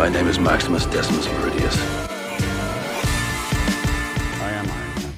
My name is Maximus Decimus Meridius. I am Iron.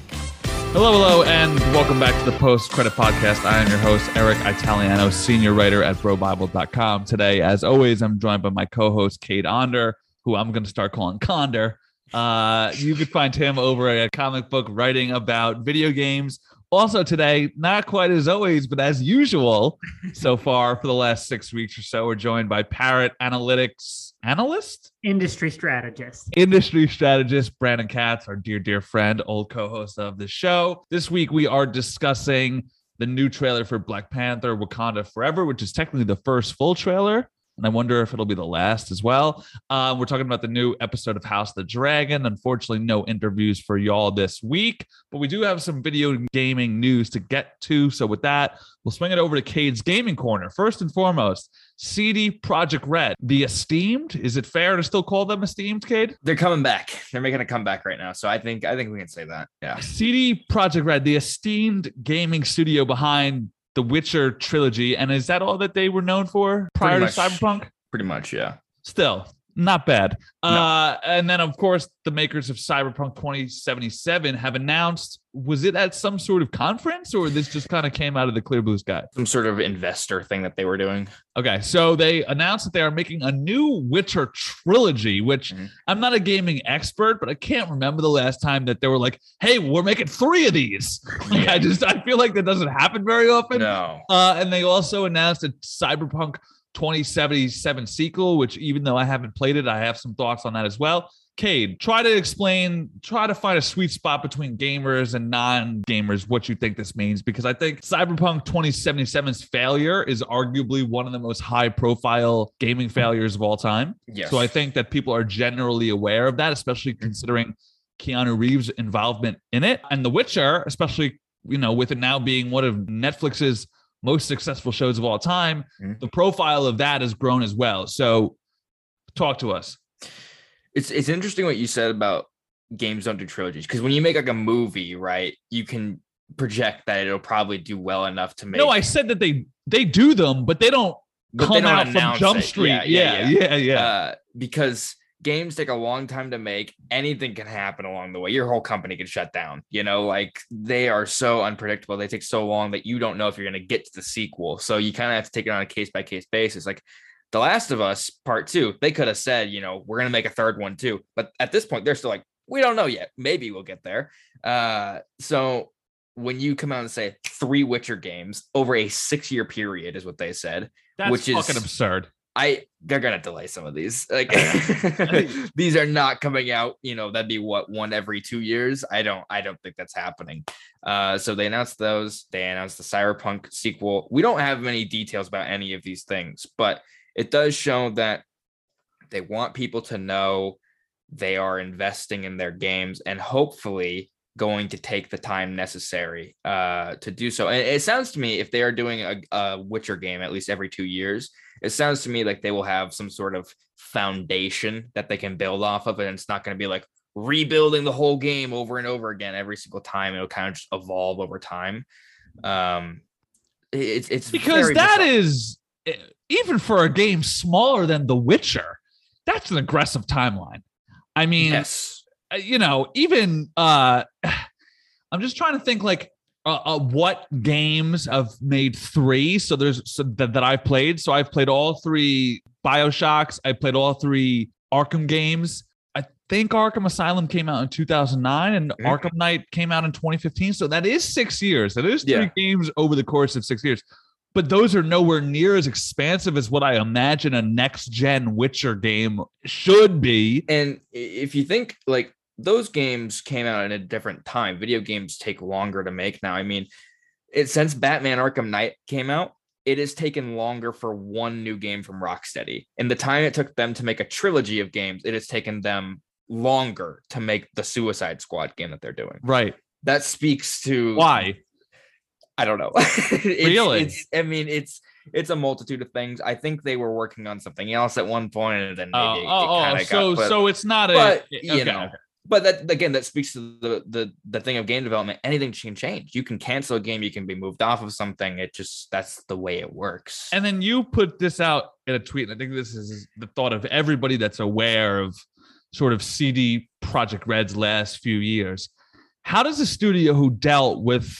Hello, hello, and welcome back to the Post Credit Podcast. I am your host, Eric Italiano, senior writer at BroBible.com. Today, as always, I'm joined by my co-host, Cade Onder, who I'm going to start calling Conder. Uh, you can find him over at comic book writing about video games. Also today, not quite as always, but as usual, so far for the last six weeks or so, we're joined by Parrot Analytics analyst, industry strategist. industry strategist Brandon Katz, our dear, dear friend, old co-host of the show. This week we are discussing the new trailer for Black Panther: Wakanda Forever, which is technically the first full trailer. And I wonder if it'll be the last as well. Uh, we're talking about the new episode of House of the Dragon. Unfortunately, no interviews for y'all this week, but we do have some video gaming news to get to. So, with that, we'll swing it over to Cade's Gaming Corner. First and foremost, CD Projekt Red, the esteemed. Is it fair to still call them esteemed, Cade? They're coming back. They're making a comeback right now. So I think I think we can say that. Yeah. CD Projekt Red, the esteemed gaming studio behind the Witcher trilogy. And is that all that they were known for prior to. Cyberpunk? Pretty much, yeah. Still, not bad. No. Uh, and then, of course, the makers of Cyberpunk 2077 have announced was it at some sort of conference or this just kind of came out of the clear blue sky? Some sort of investor thing that they were doing. Okay, so they announced that they are making a new Witcher trilogy, which Mhm. I'm not a gaming expert, but I can't remember the last time that they were like, "Hey, we're making three of these." Like, I just I feel like that doesn't happen very often. No. Uh, and they also announced a Cyberpunk 2077 sequel, which even though I haven't played it, I have some thoughts on that as well. Cade, try to explain, try to find a sweet spot between gamers and non-gamers what you think this means, because I think Cyberpunk 2077's failure is arguably one of the most high-profile gaming failures of all time. Yes. So I think that people are generally aware of that, especially considering Keanu Reeves' involvement in it. And The Witcher, especially, you know, with it now being one of Netflix's most successful shows of all time, Mhm. the profile of that has grown as well. So talk to us. It's it's interesting what you said about games don't do trilogies because when you make like a movie, right, you can project that it'll probably do well enough to make. No, I said that they they do them, but they don't but come they don't out from Jump it. Street. Yeah, Yeah, yeah, yeah, yeah. Uh, because games take a long time to make. Anything can happen along the way. Your whole company can shut down. You know, like they are so unpredictable. They take so long that you don't know if you're going to get to the sequel. So you kind of have to take it on a case by case basis. Like The Last of Us Part Two, they could have said, you know, we're going to make a third one too. But at this point, they're still like, we don't know yet. Maybe we'll get there. Uh, so when you come out and say three Witcher games over a six year period, is what they said. That's which is- fucking absurd. I they're gonna delay some of these. Like these are not coming out. You know, that'd be what one every two years. I don't. I don't think that's happening. Uh, so they announced those. They announced the Cyberpunk sequel. We don't have many details about any of these things, but it does show that they want people to know they are investing in their games and hopefully going to take the time necessary uh, to do so. And it sounds to me if they are doing a, a Witcher game at least every two years, it sounds to me like they will have some sort of foundation that they can build off of, and it's not going to be like rebuilding the whole game over and over again every single time. It'll kind of just evolve over time. Um, it's it's because that bizarre. is even for a game smaller than The Witcher, that's an aggressive timeline. I mean, yes, uh, you know, even uh I'm just trying to think like uh, uh, what games have made three. So there's so that, that I've played. So I've played all three Bioshocks. I played all three Arkham games. I think Arkham Asylum came out in 2009 and Mhm. Arkham Knight came out in 2015. So that is six years. That is three Yeah. games over the course of six years. But those are nowhere near as expansive as what I imagine a next gen Witcher game should be. and if you think like those games came out in a different time video games take longer to make now i mean it since batman arkham knight came out it has taken longer for one new game from rocksteady and the time it took them to make a trilogy of games it has taken them longer to make the suicide squad game that they're doing Right. that speaks to Why? I don't know. It's- Really? It's, I mean, it's it's a multitude of things. I think they were working on something else at one point, and then oh, maybe Oh, it, oh, oh, so so it's not a but, eh, okay, you know, but that again, that speaks to the the the thing of game development. Anything can change. You can cancel a game. You can be moved off of something. It just that's the way it works. And then you put this out in a tweet. And I think this is the thought of everybody that's aware of sort of CD Projekt Red's last few years. How does a studio who dealt with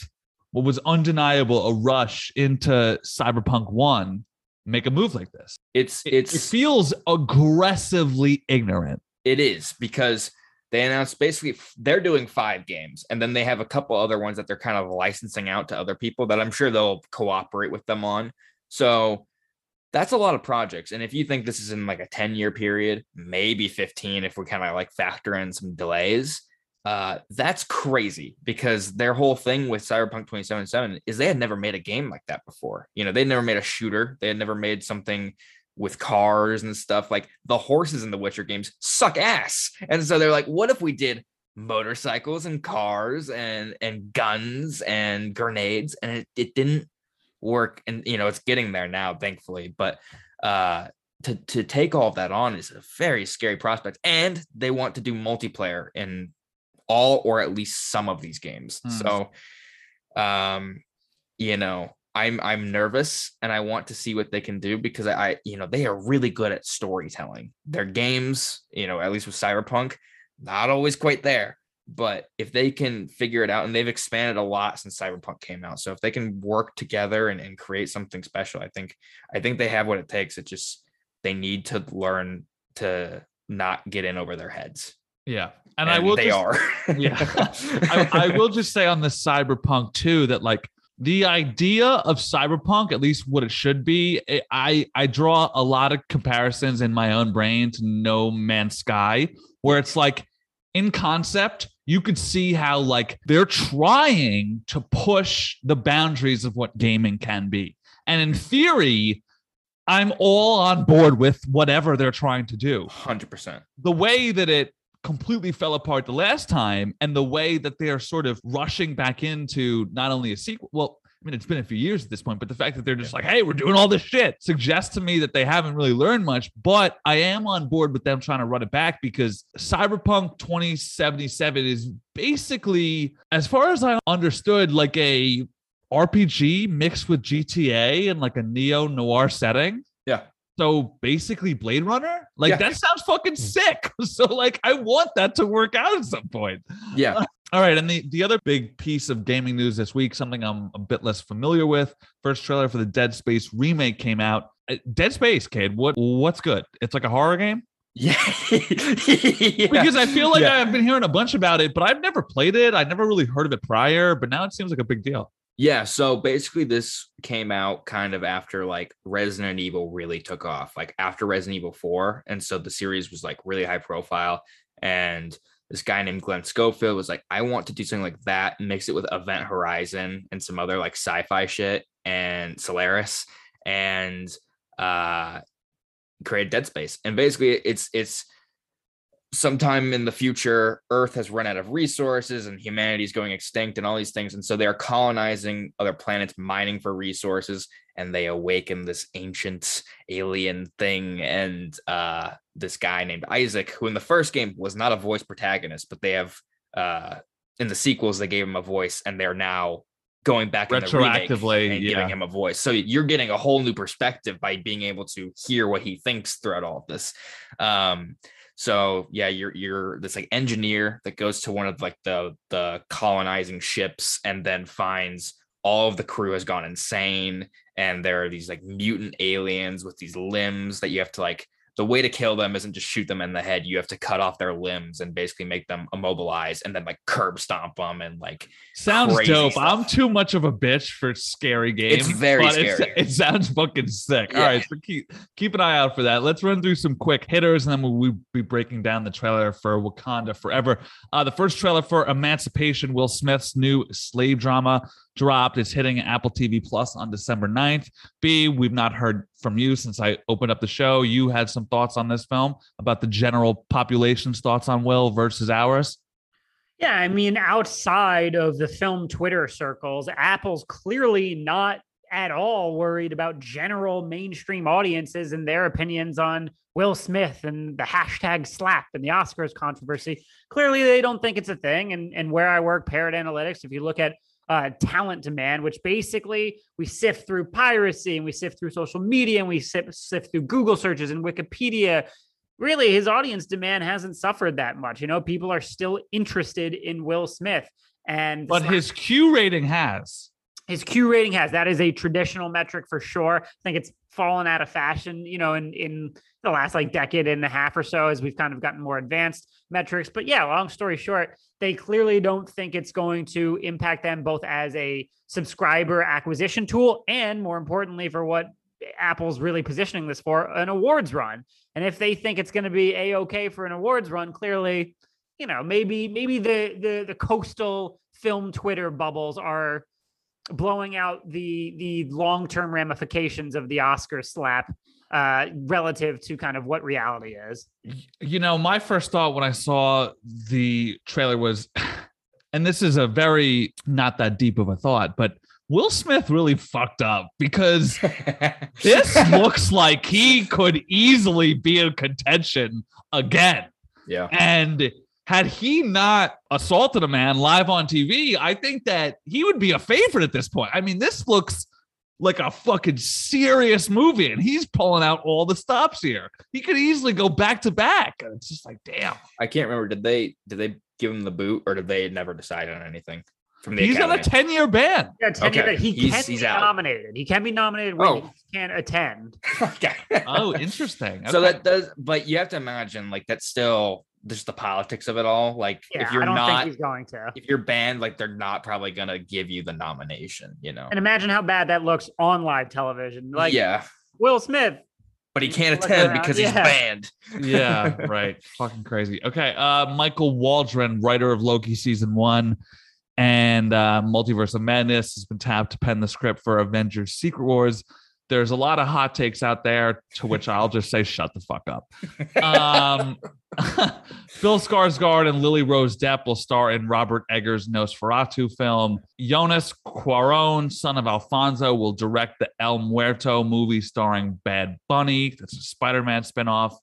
what was undeniable a rush into Cyberpunk One make a move like this? It's It- it's it feels aggressively ignorant. It is because they announced basically they're doing five games and then they have a couple other ones that they're kind of licensing out to other people that I'm sure they'll cooperate with them on. So that's a lot of projects. And if you think this is in like a 10 year period, maybe 15, if we kind of like factor in some delays, uh, that's crazy because their whole thing with Cyberpunk 2077 is they had never made a game like that before. You know, they never made a shooter, they had never made something with cars and stuff. Like the horses in the Witcher games suck ass. And so they're like, what if we did motorcycles and cars and and guns and grenades? And it, it didn't work. And you know, it's getting there now, thankfully. But uh to to take all of that on is a very scary prospect. And they want to do multiplayer in all or at least some of these games. Hmm. So um, you know, I'm I'm nervous and I want to see what they can do because I, I you know they are really good at storytelling. Their games, you know, at least with Cyberpunk, not always quite there. But if they can figure it out, and they've expanded a lot since Cyberpunk came out, so if they can work together and, and create something special, I think I think they have what it takes. It just they need to learn to not get in over their heads. Yeah. And, I will they just, are. Yeah. I, I will just say on the cyberpunk too that like the idea of cyberpunk at least what it should be eh, i i draw a lot of comparisons in my own brain to no man's sky where it's like in concept you could see how like they're trying to push the boundaries of what gaming can be and in theory i'm all on board with whatever they're trying to do Hundred percent. the way that it completely fell apart the last time and the way that they're sort of rushing back into not only a sequel well i mean it's been a few years at this point but the fact that they're just like hey we're doing all this shit suggests to me that they haven't really learned much but i am on board with them trying to run it back because cyberpunk 2077 is basically as far as i understood like a rpg mixed with gta and like a neo noir setting. So basically Blade Runner? Like Yeah. that sounds fucking sick. So like I want that to work out at some point. Yeah. All right, and the the other big piece of gaming news this week, something I'm a bit less familiar with. First trailer for the Dead Space remake came out. Uh, Dead Space, kid, what what's good? It's like a horror game? Yeah. Because I feel like Yeah. I've been hearing a bunch about it, but I've never played it. I never really heard of it prior, but now it seems like a big deal. Yeah, so basically this came out kind of after like Resident Evil really took off, like after Resident Evil 4. And so the series was like really high profile. And this guy named Glenn Schofield was like, I want to do something like that, mix it with Event Horizon and some other like sci-fi shit and Solaris and uh create Dead Space. And basically it's it's sometime in the future earth has run out of resources and humanity is going extinct and all these things. And so they're colonizing other planets mining for resources and they awaken this ancient alien thing and uh this guy named isaac who in the first game was not a voice protagonist but they have uh in the sequels they gave him a voice and they're now going back in the Retroactively, and yeah. giving him a voice. So you're getting a whole new perspective by being able to hear what he thinks throughout all of this. Um so yeah, you're you're this like engineer that goes to one of like the the colonizing ships and then finds all of the crew has gone insane and there are these like mutant aliens with these limbs that you have to like the way to kill them isn't just shoot them in the head. You have to cut off their limbs and basically make them immobilize and then like curb stomp them and like Sounds dope. stuff. I'm too much of a bitch for scary games. very but it's- scary. It sounds fucking sick. All Yeah. right, so keep keep an eye out for that. Let's run through some quick hitters, and then we'll, we'll be breaking down the trailer for Wakanda Forever. Uh, the first trailer for Emancipation, Will Smith's new slave drama, dropped. It's hitting Apple TV Plus on December 9th. B, we've not heard from you since I opened up the show. You had some thoughts on this film about the general population's thoughts on Will versus ours. Yeah, I mean, outside of the film Twitter circles, Apple's clearly not at all worried about general mainstream audiences and their opinions on Will Smith and the hashtag slap and the Oscars controversy. Clearly, they don't think it's a thing. And, and where I work, Parrot Analytics, if you look at uh, talent demand, which basically we sift through piracy and we sift through social media and we sift, sift through Google searches and Wikipedia. Really, his audience demand hasn't suffered that much. You know, people are still interested in Will Smith. And but his Q rating has. His Q rating has that is a traditional metric for sure. I think it's fallen out of fashion, you know, in in the last like decade and a half or so as we've kind of gotten more advanced metrics. But yeah, long story short, they clearly don't think it's going to impact them both as a subscriber acquisition tool and more importantly for what Apple's really positioning this for an awards run. And if they think it's going to be a okay for an awards run, clearly, you know, maybe maybe the the the coastal film Twitter bubbles are blowing out the the long term ramifications of the Oscar slap uh, relative to kind of what reality is. You know, my first thought when I saw the trailer was, and this is a very not that deep of a thought, but Will Smith really fucked up because this looks like he could easily be in contention again. Yeah. And had he not assaulted a man live on TV, I think that he would be a favorite at this point. I mean, this looks like a fucking serious movie, and he's pulling out all the stops here. He could easily go back to back. And it's just like, damn. I can't remember. Did they did they give him the boot or did they never decide on anything? From the he's Academy? on a 10 year ban. Yeah, 10 okay. year, he he's, can he's be out. nominated. He can be nominated when oh. he can't attend. okay. oh, interesting. Okay. So that does, but you have to imagine like that's still just the politics of it all. Like yeah, if you're not he's going to if you're banned, like they're not probably gonna give you the nomination, you know. And imagine how bad that looks on live television. Like yeah, Will Smith. But he can't attend because he's banned. yeah, right. Fucking crazy. Okay. Uh Michael Waldron, writer of Loki season one and uh Multiverse of Madness, has been tapped to pen the script for Avengers Secret Wars there's a lot of hot takes out there to which I'll just say shut the fuck up. Um, Bill Skarsgård and Lily Rose Depp will star in Robert Eggers' Nosferatu film. Jonas Cuarón, son of Alfonso, will direct the El Muerto movie starring Bad Bunny. That's a Spider-Man spinoff.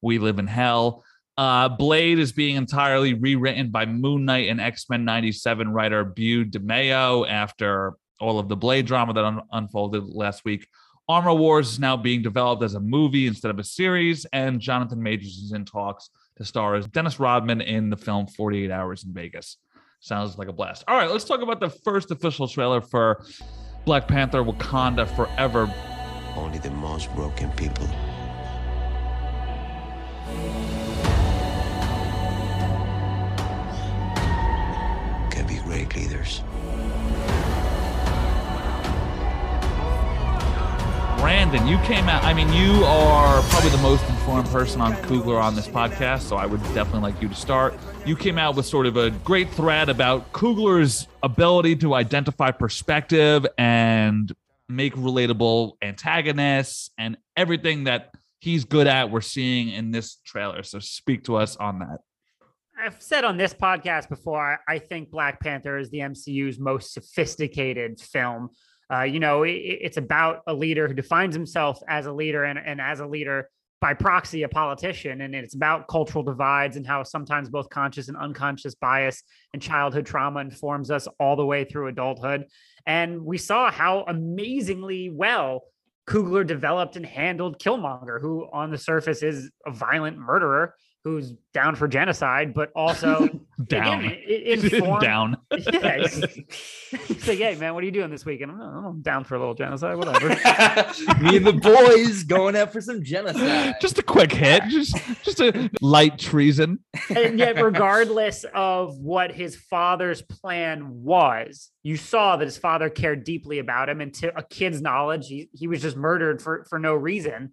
We Live in Hell. Uh, Blade is being entirely rewritten by Moon Knight and X Men 97 writer Beau DeMayo after all of the Blade drama that un- unfolded last week. Armor Wars is now being developed as a movie instead of a series, and Jonathan Majors is in talks to star as Dennis Rodman in the film 48 Hours in Vegas. Sounds like a blast. All right, let's talk about the first official trailer for Black Panther Wakanda Forever. Only the most broken people can be great leaders. Brandon, you came out. I mean, you are probably the most informed person on Coogler on this podcast, so I would definitely like you to start. You came out with sort of a great thread about Coogler's ability to identify perspective and make relatable antagonists and everything that he's good at. We're seeing in this trailer. So speak to us on that. I've said on this podcast before, I think Black Panther is the MCU's most sophisticated film. Uh, you know, it, it's about a leader who defines himself as a leader and, and as a leader by proxy, a politician. And it's about cultural divides and how sometimes both conscious and unconscious bias and childhood trauma informs us all the way through adulthood. And we saw how amazingly well Coogler developed and handled Killmonger, who on the surface is a violent murderer who's down for genocide, but also down. Again, informed, down. Yeah. He's like, hey man, what are you doing this weekend? I'm, I'm down for a little genocide, whatever. Me and the boys going out for some genocide. Just a quick hit, just just a light treason. And yet, regardless of what his father's plan was, you saw that his father cared deeply about him, and to a kid's knowledge, he, he was just murdered for for no reason.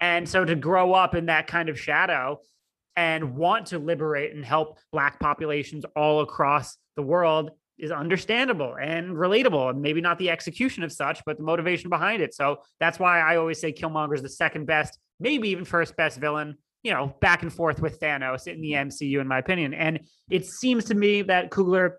And so to grow up in that kind of shadow and want to liberate and help Black populations all across the world is understandable and relatable. And maybe not the execution of such, but the motivation behind it. So that's why I always say Killmonger is the second best, maybe even first best villain, you know, back and forth with Thanos in the MCU, in my opinion. And it seems to me that Coogler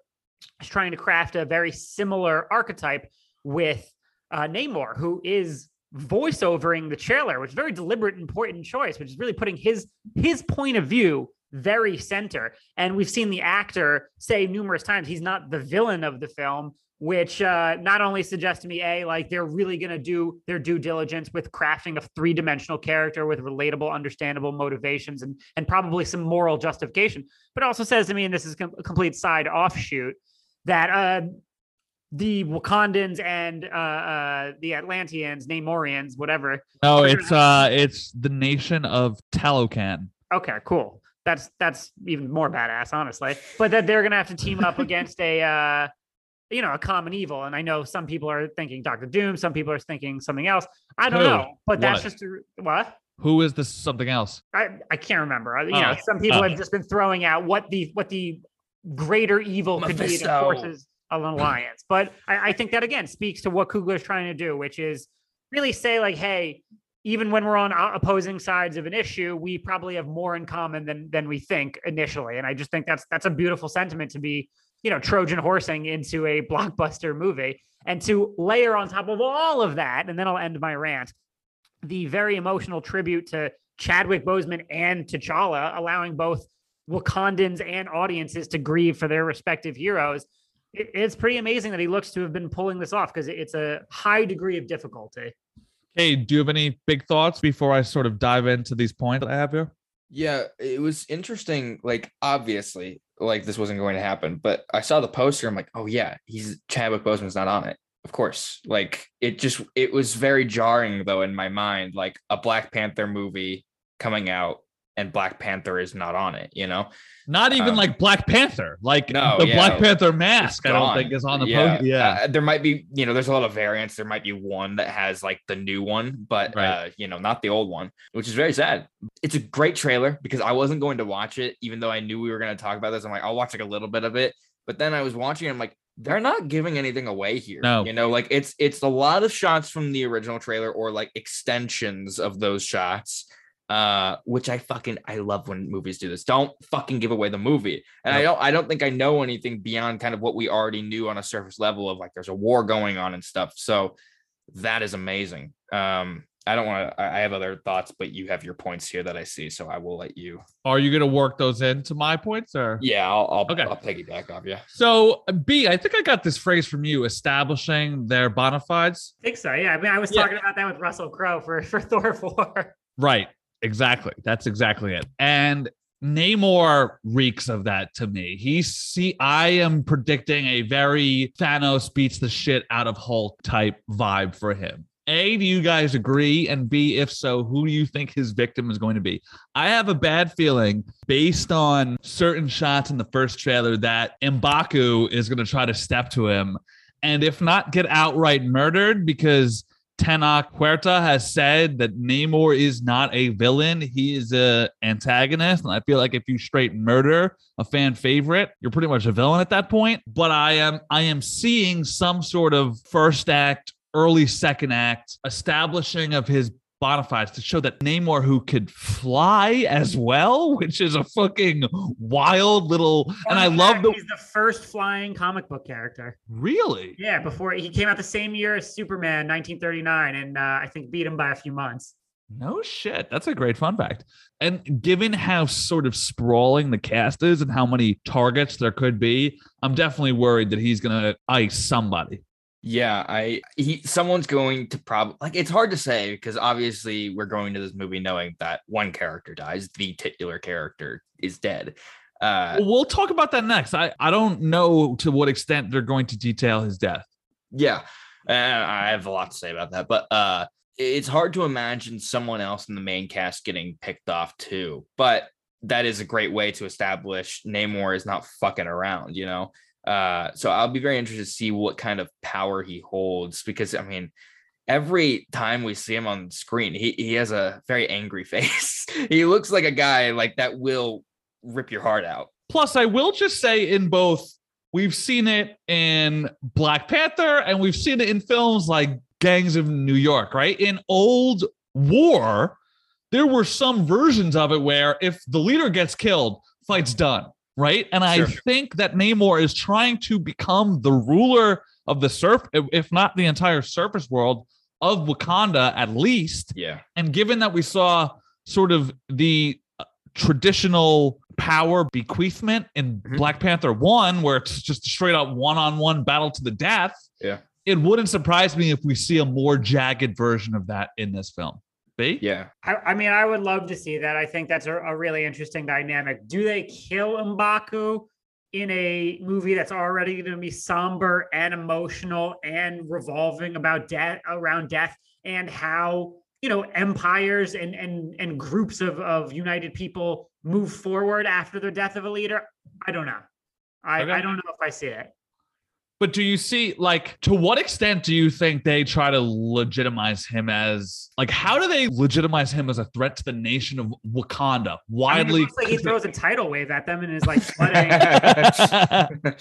is trying to craft a very similar archetype with uh, Namor, who is voiceovering the trailer, which is very deliberate, important choice, which is really putting his his point of view very center. And we've seen the actor say numerous times he's not the villain of the film, which uh, not only suggests to me, A, like they're really going to do their due diligence with crafting a three dimensional character with relatable, understandable motivations and, and probably some moral justification, but also says to me, and this is a complete side offshoot, that uh, the Wakandans and uh, uh, the Atlanteans, Namorians, whatever. No, it's uh, it's the nation of Talokan. Okay, cool. That's that's even more badass, honestly. But that they're gonna have to team up against a uh, you know, a common evil. And I know some people are thinking Doctor Doom, some people are thinking something else. I don't Who? know, but that's What? just a, what Who is this something else? I I can't remember. You know, Oh, some people oh. have just been throwing out what the what the greater evil could be that Mephisto. forces an alliance. But I, I think that again speaks to what Coogler is trying to do, which is really say like, hey, even when we're on opposing sides of an issue, we probably have more in common than than we think initially. And I just think that's that's a beautiful sentiment to be, you know, Trojan horsing into a blockbuster movie. And to layer on top of all of that, and then I'll end my rant, the very emotional tribute to Chadwick Boseman and T'Challa, allowing both Wakandans and audiences to grieve for their respective heroes. It- It's pretty amazing that he looks to have been pulling this off because it's a high degree of difficulty. Hey, do you have any big thoughts before I sort of dive into these points that I have here? Yeah, it was interesting. Like, obviously, like this wasn't going to happen, but I saw the poster. I'm like, oh yeah, he's Chadwick Boseman's not on it. Of course. Like, it just it was very jarring though in my mind. Like a Black Panther movie coming out and Black Panther is not on it. You know, Not even Um, like Black Panther. Like No, the yeah. Black Panther mask, I don't think is on the yeah. Yeah. Uh, there might be, you know, there's a lot of variants. There might be one that has like the new one, but Right. uh, you know, not the old one, which is very sad. It's a great trailer because I wasn't going to watch it, even though I knew we were going to talk about this. I'm like, I'll watch like a little bit of it. But then I was watching, it, I'm like, they're not giving anything away here. No. You know, like it's it's a lot of shots from the original trailer or like extensions of those shots. Uh, which I fucking I love when movies do this. Don't fucking give away the movie. And I don't I don't think I know anything beyond kind of what we already knew on a surface level of like there's a war going on and stuff. So that is amazing. Um, I don't want to I I have other thoughts, but you have your points here that I see, so I will let you. Are you gonna work those into my points or Yeah, I'll I'll, Okay. I'll piggyback off you. so B, I think I got this phrase from you, establishing their bona fides. I think so. Yeah. I mean, I was Yeah. talking about that with Russell Crowe for, for Thor 4. Right. Exactly. That's exactly it. And Namor reeks of that to me. He see I am predicting a very Thanos beats the shit out of Hulk type vibe for him. A, do you guys agree? And B, if so, who do you think his victim is going to be? I have a bad feeling based on certain shots in the first trailer that Mbaku is going to try to step to him and if not get outright murdered because Tenoch Huerta has said that Namor is not a villain; he is a antagonist, and I feel like if you straight murder a fan favorite, you're pretty much a villain at that point. But I am I am seeing some sort of first act, early second act establishing of his bona fides to show that Namor, who could fly as well, which is a fucking wild little, and I love the He's the first flying comic book character. really. Yeah. Before he came out the same year as Superman, 1939, and uh, I think beat him by a few months. No shit. That's a great fun fact. And given how sort of sprawling the cast is and how many targets there could be, I'm definitely worried that he's going to ice somebody. Yeah, I he someone's going to probably like it's hard to say because obviously we're going to this movie knowing that one character dies, the titular character is dead. Uh We'll talk about that next. I, I don't know to what extent they're going to detail his death. yeah, uh, I have a lot to say about that, but uh it's hard to imagine someone else in the main cast getting picked off too. But that is a great way to establish Namor is not fucking around, you know. Uh, so I'll be very interested to see what kind of power he holds because I mean, every time we see him on screen, he, he has a very angry face. he looks like a guy like that will rip your heart out. Plus, I will just say in both, we've seen it in Black Panther and we've seen it in films like Gangs of New York, right? In old war, there were some versions of it where if the leader gets killed, fight's done, right? And I think that Namor is trying to become the ruler of the surf, if not the entire surface world of Wakanda, at least. Yeah. And given that we saw sort of the uh, traditional power bequeathment in Mhm. Black Panther 1, where it's just a straight up one on one battle to the death, Yeah. it wouldn't surprise me if we see a more jagged version of that in this film. B? Yeah. I, I mean, I would love to see that. I think that's a, a really interesting dynamic. Do they kill Mbaku in a movie that's already going to be somber and emotional and revolving about death around death and how you know empires and and and groups of of united people move forward after the death of a leader? I don't know. I, Okay. I don't know if I see it. But do you see, like, to what extent do you think they try to legitimize him as, like, how do they legitimize him as a threat to the nation of Wakanda? I mean, Widely. like he throws a tidal wave at them and is like flooding.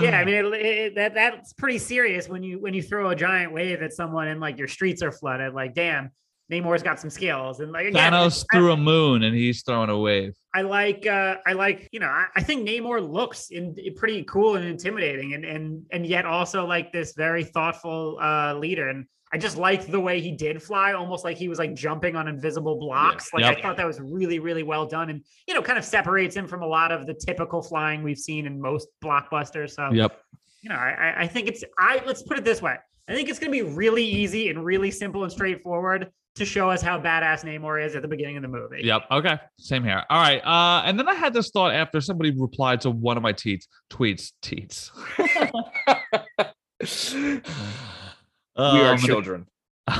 Yeah, I mean it, it, that that's pretty serious when you when you throw a giant wave at someone and like your streets are flooded. Like, damn, Namor's got some skills, and like again, Thanos I, threw a moon and he's throwing a wave. I like uh I like you know I, I think Namor looks in, pretty cool and intimidating, and and and yet also like this very thoughtful uh leader, and I just liked the way he did fly, almost like he was like jumping on invisible blocks. Like Yep. I thought that was really really well done, and you know kind of separates him from a lot of the typical flying we've seen in most blockbusters. So Yep. you know, I, I- I think it's I let's put it this way. I think it's gonna be really easy and really simple and straightforward to show us how badass Namor is at the beginning of the movie. Yep. Okay. Same here. All right. Uh, and then I had this thought after somebody replied to one of my tweets. Tweets. Teats. we Um, are children.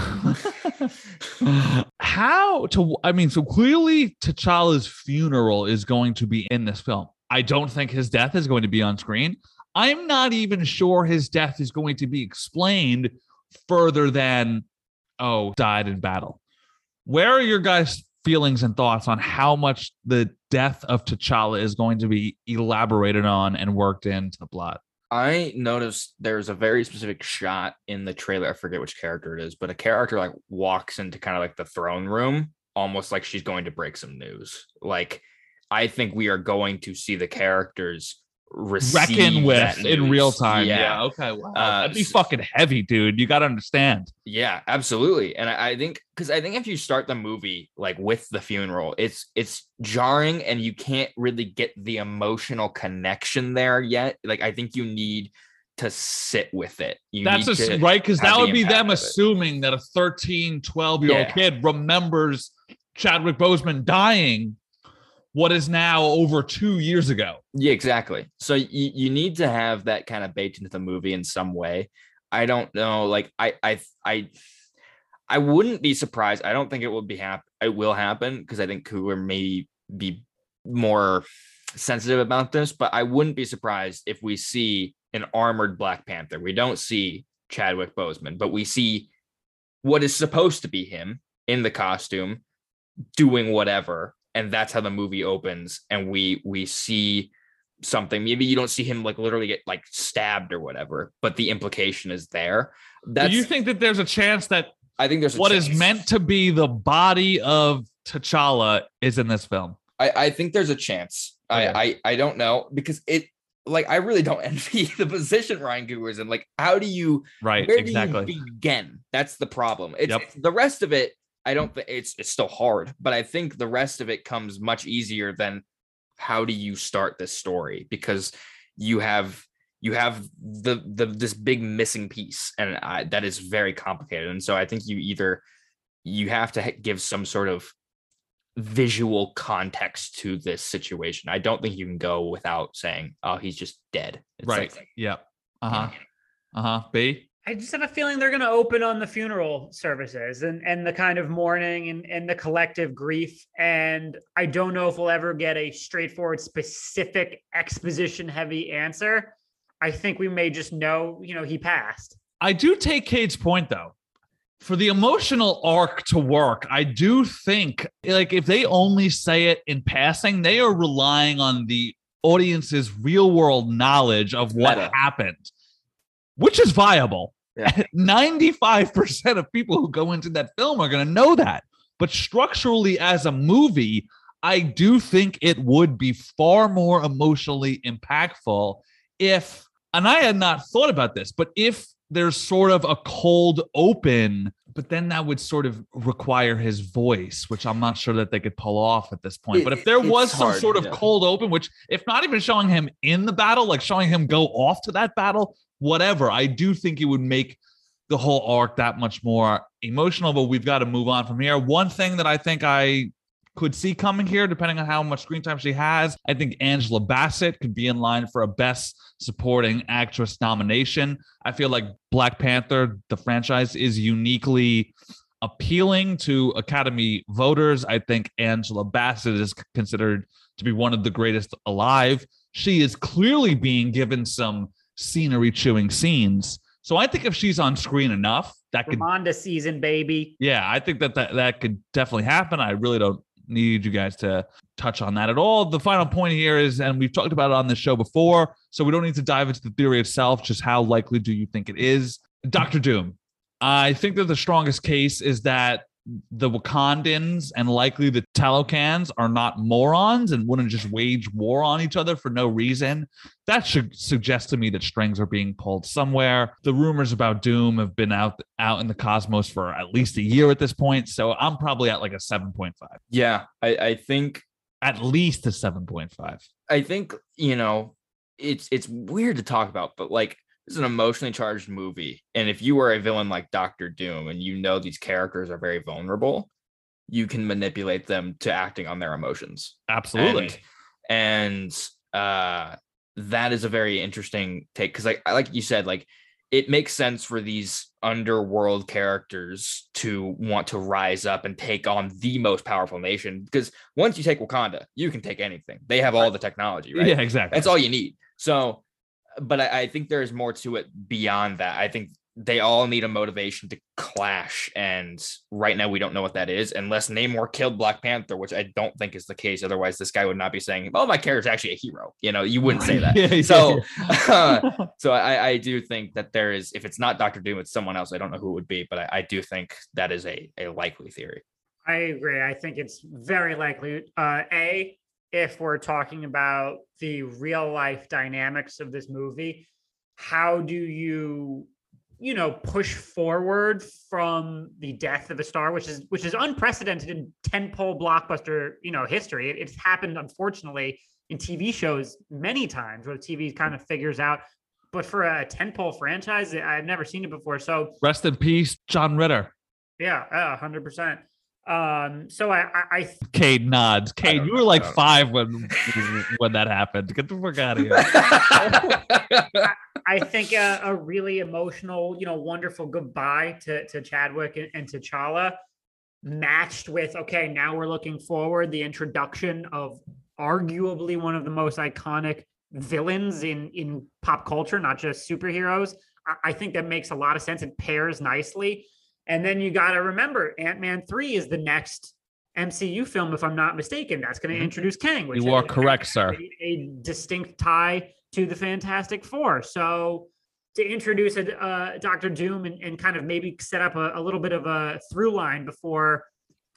how to i mean so clearly t'challa's funeral is going to be in this film i don't think his death is going to be on screen i'm not even sure his death is going to be explained further than oh died in battle where are your guys feelings and thoughts on how much the death of t'challa is going to be elaborated on and worked into the plot I noticed there's a very specific shot in the trailer. I forget which character it is, but a character like walks into kind of like the throne room, almost like she's going to break some news. Like, I think we are going to see the characters reckon with in real time yeah, Yeah, okay wow. Uh, that'd be fucking heavy dude you gotta understand yeah, absolutely. And I, I think because I think if you start the movie like with the funeral, it's it's jarring and you can't really get the emotional connection there yet. Like, I think you need to sit with it. You That's need a, to right because that the would be them assuming that a 13 12 year old Yeah. kid remembers chadwick boseman dying what is now over two years ago Yeah, exactly. So you, you need to have that kind of baked into the movie in some way. I don't know. Like I I I I wouldn't be surprised. I don't think it will be hap- it will happen because I think Coogler may be more sensitive about this, but I wouldn't be surprised if we see an armored Black Panther. We don't see Chadwick Boseman, but we see what is supposed to be him in the costume doing whatever and that's how the movie opens and we we see something maybe you don't see him like literally get like stabbed or whatever but the implication is there that's do you think that there's a chance that i think there's a what is chance. meant to be the body of t'challa is in this film I, I think there's a chance. Okay. I, I I don't know because it like I really don't envy the position Ryan Coogler's in. Like, how do you right where exactly do you begin? That's the problem. It's, Yep. it's- the rest of it. I don't think it's it's still hard, but I think the rest of it comes much easier than how do you start this story? Because you have you have the the this big missing piece and I, that is very complicated and so I think you either you have to give some sort of visual context to this situation. I don't think you can go without saying, "Oh, he's just dead." It's right. like- yeah. Uh-huh. Uh-huh. B I just have a feeling they're going to open on the funeral services and, and the kind of mourning and, and the collective grief. And I don't know if we'll ever get a straightforward, specific, exposition heavy answer. I think we may just know, you know, he passed. I do take Cade's point though. For the emotional arc to work, I do think like if they only say it in passing, they are relying on the audience's real world knowledge of what Meta. happened, which is viable. Yeah. 95% of people who go into that film are going to know that. But structurally, as a movie, I do think it would be far more emotionally impactful if and I had not thought about this, but if there's sort of a cold open, but then that would sort of require his voice, which I'm not sure that they could pull off at this point. It- but if there was some hard, sort of yeah. cold open, which if not even showing him in the battle, like showing him go off to that battle, whatever, I do think it would make the whole arc that much more emotional. But we've got to move on from here. One thing that I think I could see coming here, depending on how much screen time she has. I think Angela Bassett could be in line for a Best Supporting Actress nomination. I feel like Black Panther, the franchise, is uniquely appealing to Academy voters. I think Angela Bassett is considered to be one of the greatest alive. She is clearly being given some scenery chewing scenes. So I think if she's on screen enough, that could Ramonda season, baby. yeah, I think that, that that could definitely happen. I really don't need you guys to touch on that at all. The final point here is, and we've talked about it on the show before, so we don't need to dive into the theory itself. Just how likely do you think it is? Doctor Doom. I think that the strongest case is that the Wakandans and likely the Talokans are not morons and wouldn't just wage war on each other for no reason. That should suggest to me that strings are being pulled somewhere. The rumors about Doom have been out out in the cosmos for at least a year at this point, so I'm probably at like a 7.5. Yeah, I, I think At least a 7.5. I think you know it's it's weird to talk about, but like this is an emotionally charged movie, and if you are a villain like Doctor Doom and you know these characters are very vulnerable, you can manipulate them to acting on their emotions. Absolutely. and, and uh that is a very interesting take because like like you said like it makes sense for these underworld characters to want to rise up and take on the most powerful nation because once you take wakanda you can take anything they have all the technology right Yeah, exactly. that's all you need so but I, I think there's more to it beyond that. I think they all need a motivation to clash and right now we don't know what that is unless namor killed black panther which i don't think is the case. Otherwise this guy would not be saying oh my character's actually a hero. You know you wouldn't say that. Yeah, yeah, so uh, so I, I do think that there is if it's not dr doom it's someone else. I don't know who it would be but i, I do think that is a, a likely theory. I agree. I think it's very likely. Uh, a, if we're talking about the real life dynamics of this movie, how do you, you know, push forward from the death of a star, which is which is unprecedented in tentpole blockbuster, you know, history. It, it's happened, unfortunately, in TV shows many times where TV kind of figures out. But for a tentpole franchise, I've never seen it before. So Rest in peace, John Ritter. yeah, uh, hundred percent. Um, so I, I, I Cade nods. Cade, don't you were like five when when that happened. Get the fuck out of here. I think a, a really emotional, you know, wonderful goodbye to, to Chadwick and, and T'Challa, matched with okay, now we're looking forward the introduction of arguably one of the most iconic villains in in pop culture, not just superheroes. I, I think that makes a lot of sense. It pairs nicely, and then you got to remember, Ant Man three is the next MCU film, if I'm not mistaken. That's going to Mhm. introduce Kang. Which You are correct, sir. a, a distinct tie to the Fantastic Four. So to introduce a uh, Doctor Doom and, and kind of maybe set up a, a little bit of a through line before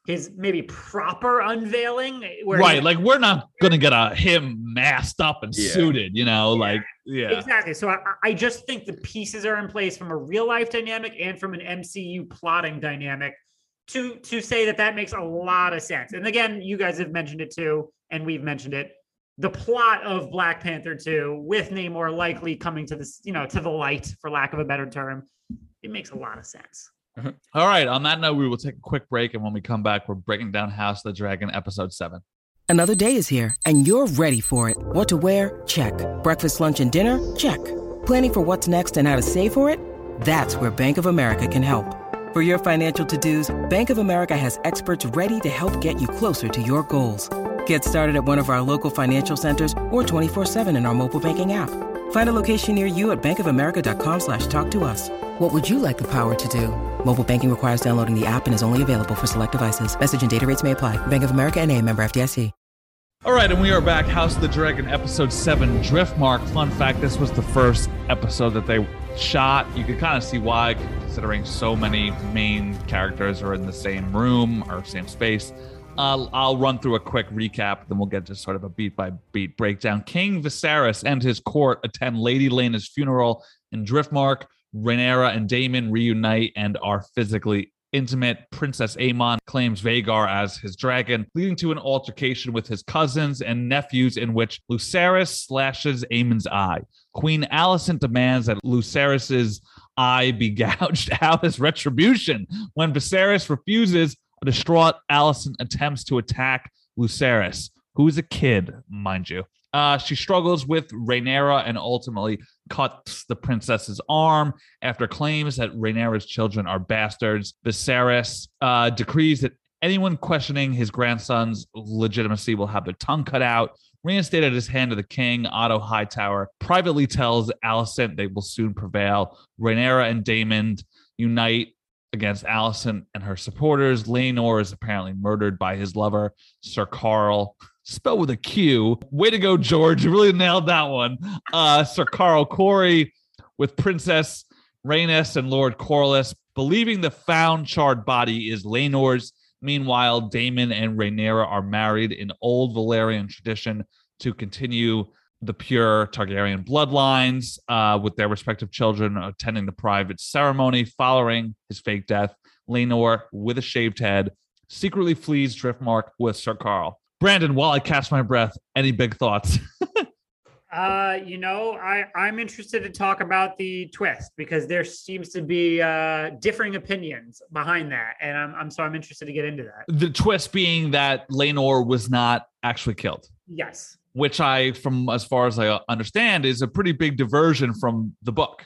his maybe proper unveiling. Eh, where right. Like we're not gonna get a him masked up and Yeah. suited, you know, Yeah. like yeah. Exactly. So I, I just think the pieces are in place from a real life dynamic and from an MCU plotting dynamic to to say that that makes a lot of sense. And again, you guys have mentioned it too, and we've mentioned it. The plot of Black Panther 2 with Namor likely coming to this, you know, to the light, for lack of a better term, it makes a lot of sense. Mm-hmm. All right. On that note, we will take a quick break, and when we come back, we're breaking down House of the Dragon episode seven. Another day is here, and you're ready for it. What to wear? Check. Breakfast, lunch, and dinner? Check. Planning for what's next and how to save for it? That's where Bank of America can help. For your financial to-dos, Bank of America has experts ready to help get you closer to your goals. Get started at one of our local financial centers or 24-7 in our mobile banking app. Find a location near you at bankofamerica.com slash talk to us. What would you like the power to do? Mobile banking requires downloading the app and is only available for select devices. Message and data rates may apply. Bank of America and a member FDIC. All right, and we are back. House of the Dragon, episode seven, Driftmark. Fun fact: this was the first episode that they shot. You could kind of see why, considering so many main characters are in the same room or same space. Uh, I'll run through a quick recap, then we'll get to sort of a beat by beat breakdown. King Viserys and his court attend Lady Laena's funeral in Driftmark. Rhaenyra and Daemon reunite and are physically intimate. Princess Aemond claims Vhagar as his dragon, leading to an altercation with his cousins and nephews in which Lucerys slashes Aemond's eye. Queen Alicent demands that Lucerys's eye be gouged out as retribution. When Viserys refuses, a distraught Alicent attempts to attack Lucerys, who is a kid, mind you. Uh, she struggles with Rhaenyra and ultimately cuts the princess's arm after claims that Rhaenyra's children are bastards. Viserys uh, decrees that anyone questioning his grandson's legitimacy will have their tongue cut out. Reinstated his hand to the king, Otto Hightower privately tells Alicent they will soon prevail. Rhaenyra and Daemon unite against Alicent and her supporters. Laenor is apparently murdered by his lover, Sir Qarl, spelled with a Q. Way to go, George. You really nailed that one. Uh, Sir Qarl Correy with Princess Rhaenys and Lord Corlys believing the found charred body is Laenor's. Meanwhile, Daemon and Rhaenyra are married in old Valyrian tradition to continue the pure Targaryen bloodlines, uh, with their respective children attending the private ceremony following his fake death. Laenor, with a shaved head, secretly flees Driftmark with Sir Qarl. Brandon, while I catch my breath, any big thoughts? Uh, you know, I I'm interested to talk about the twist because there seems to be uh differing opinions behind that, and I'm I'm so I'm interested to get into that. the twist being that Laenor was not actually killed, Yes. Which I, from as far as I understand, is a pretty big diversion from the book.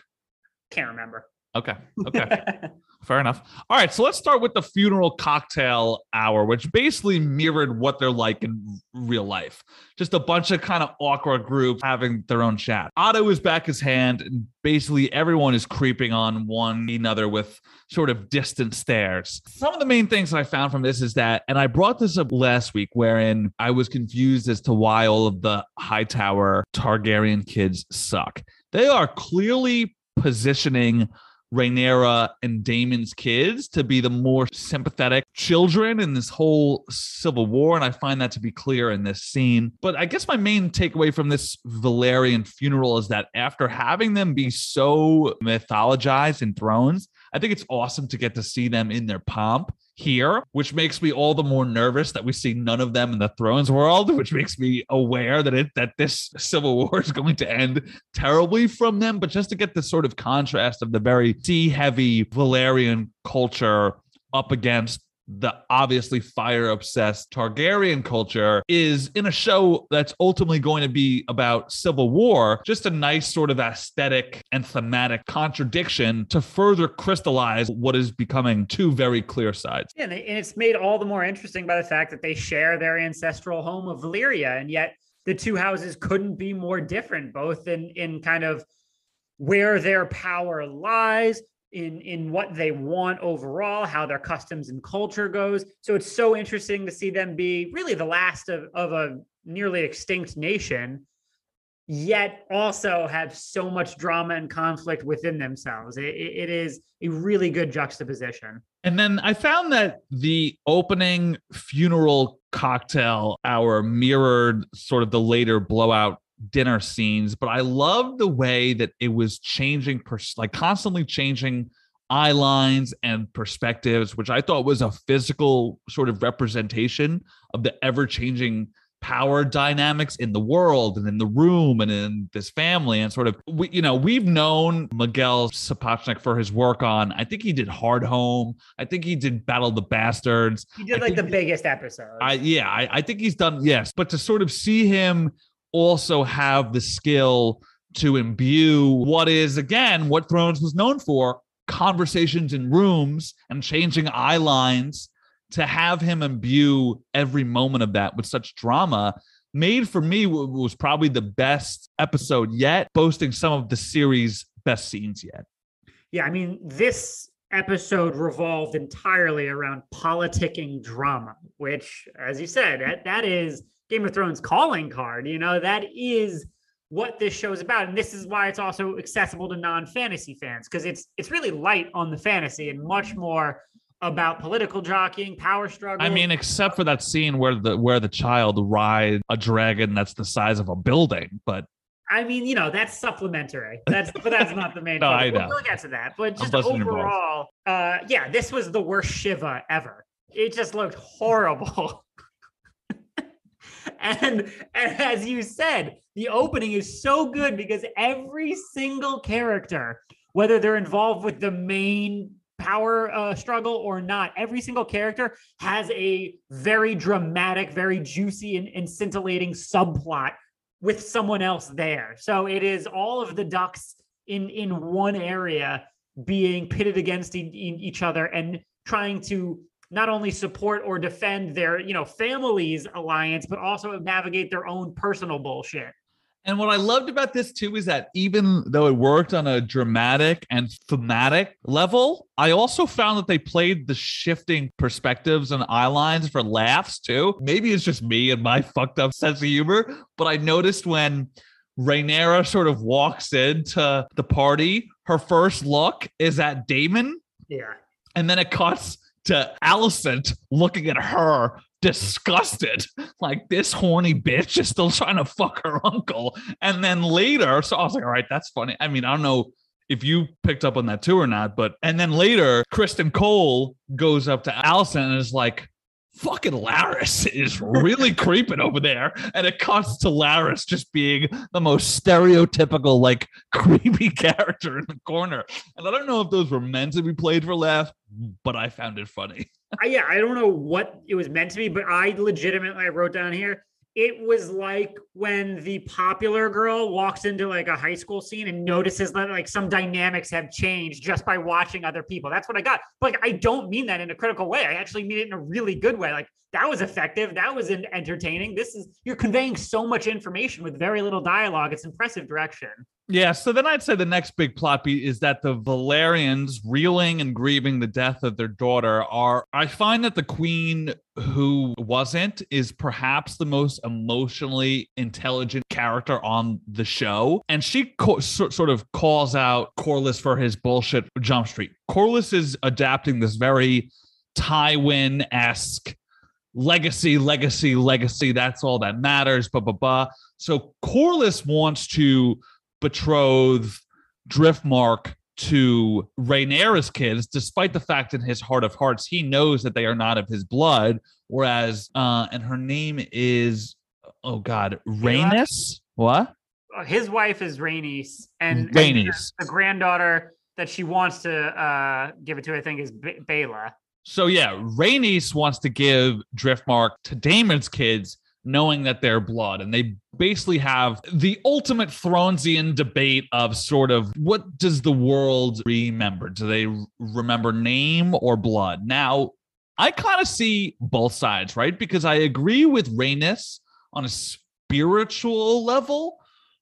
Can't remember. Okay. Okay. Fair enough. All right, so let's start with the funeral cocktail hour, which basically mirrored what they're like in real life. Just a bunch of kind of awkward groups having their own chat. Otto is back his hand, and basically everyone is creeping on one another with sort of distant stares. Some of the main things that I found from this is that, and I brought this up last week, wherein I was confused as to why all of the Hightower Targaryen kids suck. They are clearly positioning Rhaenyra and Daemon's kids to be the more sympathetic children in this whole civil war. And I find that to be clear in this scene. But I guess my main takeaway from this Velaryon funeral is that after having them be so mythologized in Thrones, I think it's awesome to get to see them in their pomp here, which makes me all the more nervous that we see none of them in the Thrones world, which makes me aware that it that this civil war is going to end terribly from them. But just to get the sort of contrast of the very sea heavy Velaryon culture up against the obviously fire obsessed Targaryen culture is in a show that's ultimately going to be about civil war, just a nice sort of aesthetic and thematic contradiction to further crystallize what is becoming two very clear sides. Yeah, and it's made all the more interesting by the fact that they share their ancestral home of Valyria, and yet the two houses couldn't be more different, both in in kind of where their power lies, in in what they want overall, how their customs and culture goes. So it's so interesting to see them be really the last of of a nearly extinct nation, yet also have so much drama and conflict within themselves. It- it- is a really good juxtaposition. And then I found that the opening funeral cocktail hour mirrored sort of the later blowout dinner scenes, but I loved the way that it was changing, pers- like constantly changing eye lines and perspectives, which I thought was a physical sort of representation of the ever changing power dynamics in the world and in the room and in this family and sort of we you know we've known Miguel Sapochnik for his work on I think he did Hardhome I think he did Battle of the Bastards He did I like the biggest episode. I yeah, I, I think he's done yes, but to sort of see him also have the skill to imbue what is again what Thrones was known for conversations in rooms and changing eye lines to have him imbue every moment of that with such drama. Made for me was probably the best episode yet boasting some of the series best scenes yet. Yeah, I mean, this episode revolved entirely around politicking drama, which, as you said, that, that is Game of Thrones calling card. You know, that is what this show is about. And this is why it's also accessible to non-fantasy fans, because it's it's really light on the fantasy and much more about political jockeying, power struggle. I mean, except for that scene where the where the child rides a dragon that's the size of a building, but I mean, you know, that's supplementary. That's but that's not the main. No. I We'll- know. We'll get to that. But just busting your balls. overall, uh, yeah, this was the worst Shiva ever. It just looked horrible. and and as you said, the opening is so good because every single character, whether they're involved with the main power uh, struggle or not, every single character has a very dramatic, very juicy and, and scintillating subplot with someone else there. So it is all of the ducks in in one area being pitted against e- each other and trying to not only support or defend their you know families alliance but also navigate their own personal bullshit. And what I loved about this too is that even though it worked on a dramatic and thematic level, I also found that they played the shifting perspectives and eye lines for laughs too. Maybe it's just me and my fucked up sense of humor, but I noticed when Rhaenyra sort of walks into the party, her first look is at Daemon, yeah. And then it cuts to Alicent looking at her disgusted like this horny bitch is still trying to fuck her uncle. And then later so i was like all right that's funny. I mean i don't know if you picked up on that too or not but and then later Criston Cole goes up to Alicent and is like fucking Larys is really creeping over there. And it cuts to Larys just being the most stereotypical, like creepy character in the corner. And I don't know if those were meant to be played for laughs, but I found it funny. Yeah i don't know what it was meant to be but i legitimately I wrote down here it was like when the popular girl walks into like a high school scene and notices that like some dynamics have changed just by watching other people. That's what I got. But like, I don't mean that in a critical way. I actually mean it in a really good way. Like that was effective. That was entertaining. This is you're conveying so much information with very little dialogue. It's impressive direction. Yeah, so then I'd say the next big plot beat is that the Velaryons, reeling and grieving the death of their daughter, are. I find that the queen who wasn't is perhaps the most emotionally intelligent character on the show. And she co- so- sort of calls out Corlys for his bullshit Jump Street. Corlys is adapting this very Tywin esque legacy, legacy, legacy. That's all that matters. Blah, blah, blah. So Corlys wants to betroth Driftmark to Rhaenyra's kids, despite the fact in his heart of hearts he knows that they are not of his blood. Whereas, uh, and her name is, oh God, Rhaenys. What? Uh, His wife is Rhaenys, and, and Rhaenys. the granddaughter that she wants to uh, give it to, I think, is Be- Baela. So yeah, Rhaenys wants to give Driftmark to Daemon's kids, knowing that they're blood, and they basically have the ultimate Thronesian debate of sort of what does the world remember? Do they remember name or blood? Now, I kind of see both sides, right? Because I agree with Rhaenys on a spiritual level,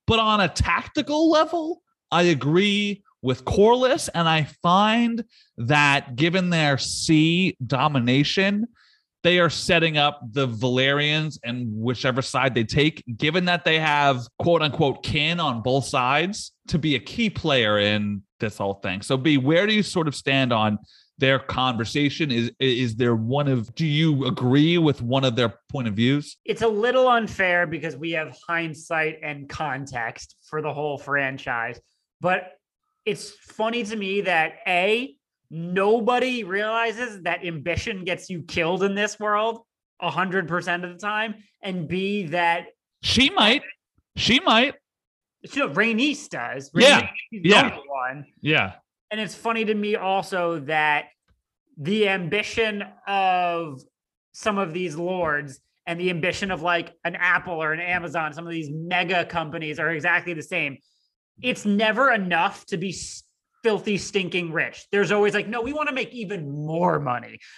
but on a tactical level, I agree with Corlys, and I find that given their sea domination, they are setting up the Velaryons and whichever side they take, given that they have quote unquote kin on both sides, to be a key player in this whole thing. So, B, where do you sort of stand on their conversation? Is is there one of do you agree with one of their point of views? It's a little unfair because we have hindsight and context for the whole franchise. But it's funny to me that A, nobody realizes that ambition gets you killed in this world 100% of the time. And B, that She might. She might. know, Rhaenys does. Yeah, yeah. one. Yeah. And it's funny to me also that the ambition of some of these lords and the ambition of like an Apple or an Amazon, some of these mega companies are exactly the same. It's never enough to be filthy, stinking rich. There's always like, no, we want to make even more money.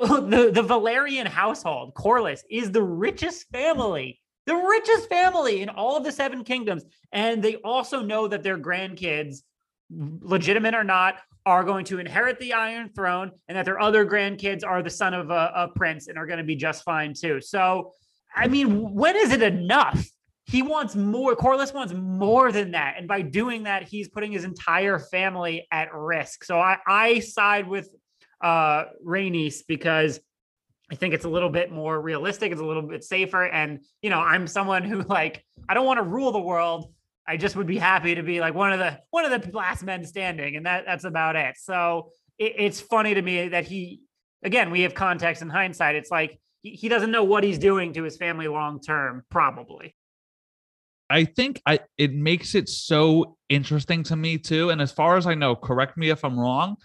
The, the Velaryon household, Corlys, is the richest family, the richest family in all of the seven kingdoms. And they also know that their grandkids legitimate or not, are going to inherit the Iron Throne, and that their other grandkids are the son of a, a prince and are going to be just fine too. So, I mean, when is it enough? He wants more. Corlys wants more than that, and by doing that, he's putting his entire family at risk. So, I, I side with uh because I think it's a little bit more realistic. It's a little bit safer. And, you know, I'm someone who like, I don't want to rule the world. I just would be happy to be like one of the one of the last men standing. And that that's about it. So it, it's funny to me that he again, we have context and hindsight. It's like he doesn't know what he's doing to his family long term, probably. I think I it makes it so interesting to me too. And as far as I know, correct me if I'm wrong,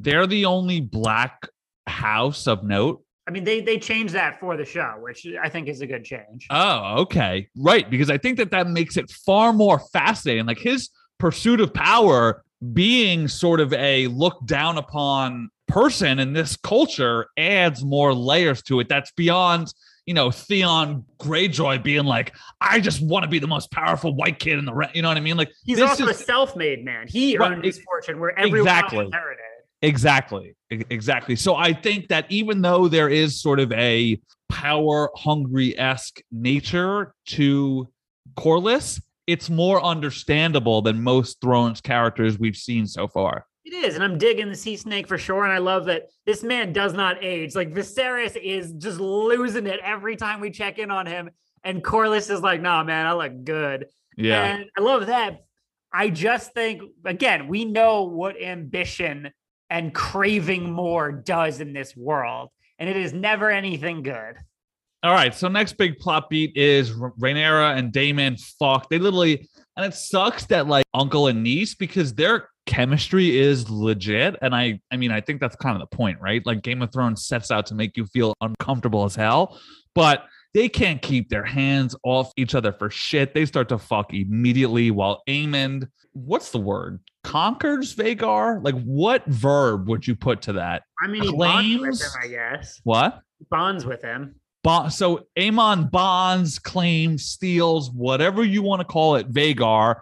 they're the only black house of note I mean, they they changed that for the show, which I think is a good change. Oh, okay. Right. Because I think that that makes it far more fascinating. Like his pursuit of power being sort of a look down upon person in this culture adds more layers to it. That's beyond, you know, Theon Greyjoy being like, I just want to be the most powerful white kid in the, re-. you know what I mean? Like he's also is- a self-made man. He Right, earned his fortune where everyone exactly. inherited. Exactly. Exactly. So I think that even though there is sort of a power hungry esque nature to Corlys, it's more understandable than most Thrones characters we've seen so far. It is, and I'm digging the sea snake for sure. And I love that this man does not age. Like Viserys is just losing it every time we check in on him, and Corlys is like, "Nah, man, I look good." Yeah. And I love that. I just think, again, we know what ambition and craving more does in this world, and it is never anything good. All right. So next big plot beat is Rhaenyra and Daemon fuck. They literally, and it sucks that like uncle and niece because their chemistry is legit. And I, I mean, I think that's kind of the point, right? Like Game of Thrones sets out to make you feel uncomfortable as hell, but they can't keep their hands off each other for shit. They start to fuck immediately while Aemond, what's the word? Conquers Vhagar? Like what verb would you put to that? I mean, he bonds with Claims? him, I guess. What? Bonds with him. Bon- so Aemond bonds, claims, steals, whatever you want to call it, Vhagar,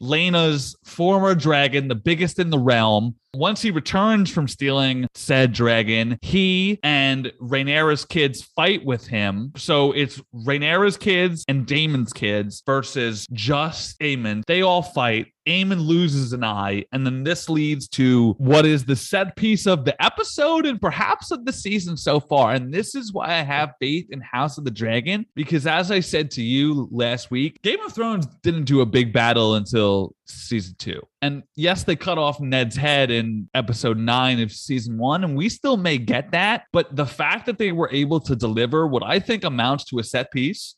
Laena's former dragon, the biggest in the realm. Once he returns from stealing said dragon, he and Rhaenyra's kids fight with him. So it's Rhaenyra's kids and Daemon's kids versus just Aemond. They all fight. Aemond loses an eye, and then this leads to what is the set piece of the episode and perhaps of the season so far. And this is why I have faith in House of the Dragon, because as I said to you last week, Game of Thrones didn't do a big battle until season two. And yes, they cut off Ned's head in episode nine of season one, and we still may get that. But the fact that they were able to deliver what I think amounts to a set piece,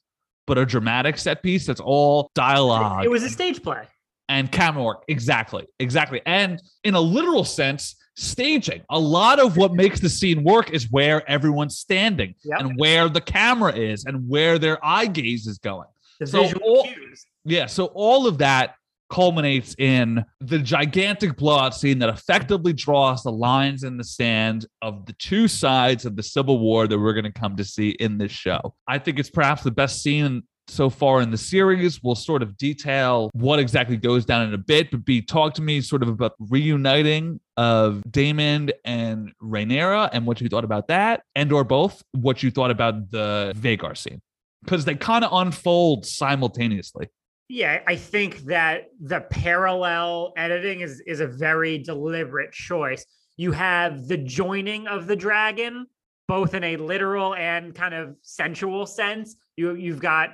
but a dramatic set piece that's all dialogue It was a stage play. and camera work. Exactly. Exactly. And in a literal sense, staging. A lot of what makes the scene work is where everyone's standing Yep. and where the camera is and where their eye gaze is going. The So visual all- cues. Yeah. So all of that culminates in the gigantic blowout scene that effectively draws the lines in the sand of the two sides of the Civil War that we're going to come to see in this show. I think it's perhaps the best scene so far in the series. We'll sort of detail what exactly goes down in a bit, but be talk to me sort of about reuniting of Daemon and Rhaenyra and what you thought about that, and or both what you thought about the Vhagar scene. Because they kind of unfold simultaneously. Yeah, I think that the parallel editing is is a very deliberate choice. You have the joining of the dragon, both in a literal and kind of sensual sense. You you've got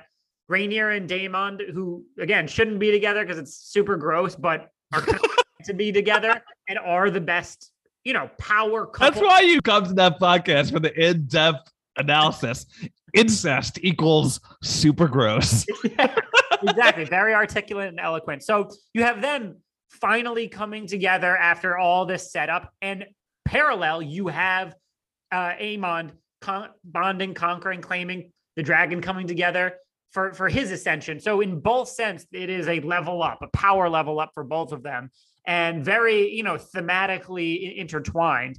Rhaenyra and Daemon, who again shouldn't be together because it's super gross, but are to be together and are the best, you know, power couple. That's why you come to that podcast for the in-depth analysis. Incest equals super gross. Exactly. Very articulate and eloquent. So you have them finally coming together after all this setup. And parallel, you have uh Aemond con- bonding, conquering, claiming the dragon coming together for, for his ascension. So in both sense, it is a level up, a power level up for both of them. And very, you know, thematically intertwined.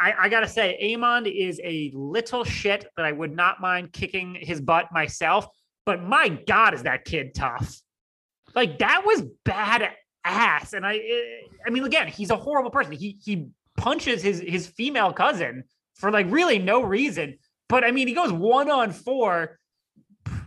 I, I gotta say, Aemond is a little shit that I would not mind kicking his butt myself. But my God, is that kid tough? Like that was bad ass. And I, eh, I mean, again, he's a horrible person. He he punches his his female cousin for like really no reason. But I mean, he goes one on four,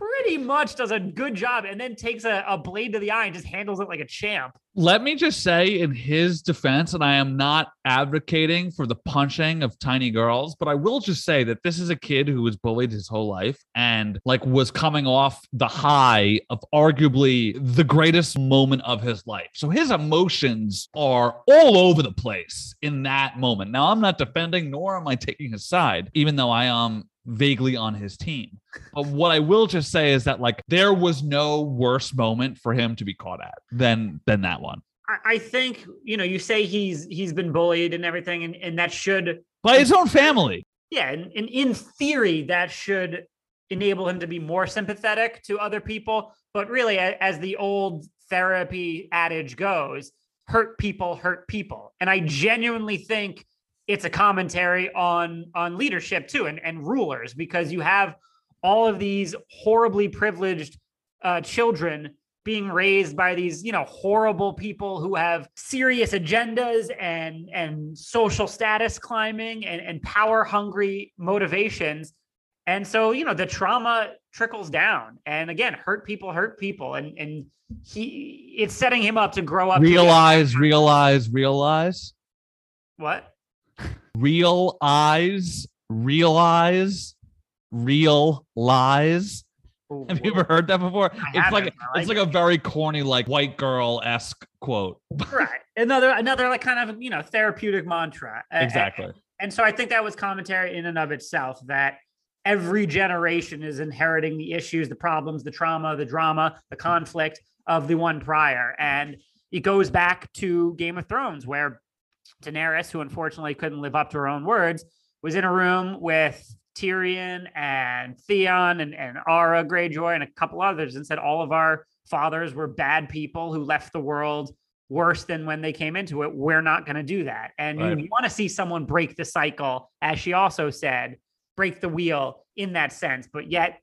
pretty much does a good job and then takes a, a blade to the eye and just handles it like a champ. Let me just say, in his defense, and I am not advocating for the punching of tiny girls, but I will just say that this is a kid who was bullied his whole life and like was coming off the high of arguably the greatest moment of his life. So his emotions are all over the place in that moment. Now, I'm not defending nor am I taking his side, even though I am vaguely on his team. But what I will just say is that like there was no worse moment for him to be caught at than than that one. I, think, you know, you say he's he's been bullied and everything, and, and that should By his own family. yeah, and, and in theory, that should enable him to be more sympathetic to other people. But really, as the old therapy adage goes, hurt people hurt people. And I genuinely think it's a commentary on on leadership too and, and rulers because you have all of these horribly privileged uh, children being raised by these you know horrible people who have serious agendas and and social status climbing and, and power hungry motivations. And so you know the trauma trickles down. And again hurt people hurt people. And and he it's setting him up to grow up to Realize, realize, realize, what real eyes, realize, real lies. Have you ever heard that before? I It's like haven't. It's like like a very corny, like white girl esque quote. right another another like kind of you know therapeutic mantra Exactly. and so i think that was commentary in and of itself that every generation is inheriting the issues the problems the trauma the drama the conflict of the one prior and it goes back to game of thrones where daenerys who unfortunately couldn't live up to her own words was in a room with Tyrion and Theon and, and Yara Greyjoy and a couple others and said all of our fathers were bad people who left the world worse than when they came into it. We're not going to do that. And Right. you want to see someone break the cycle, as she also said, break the wheel in that sense. But yet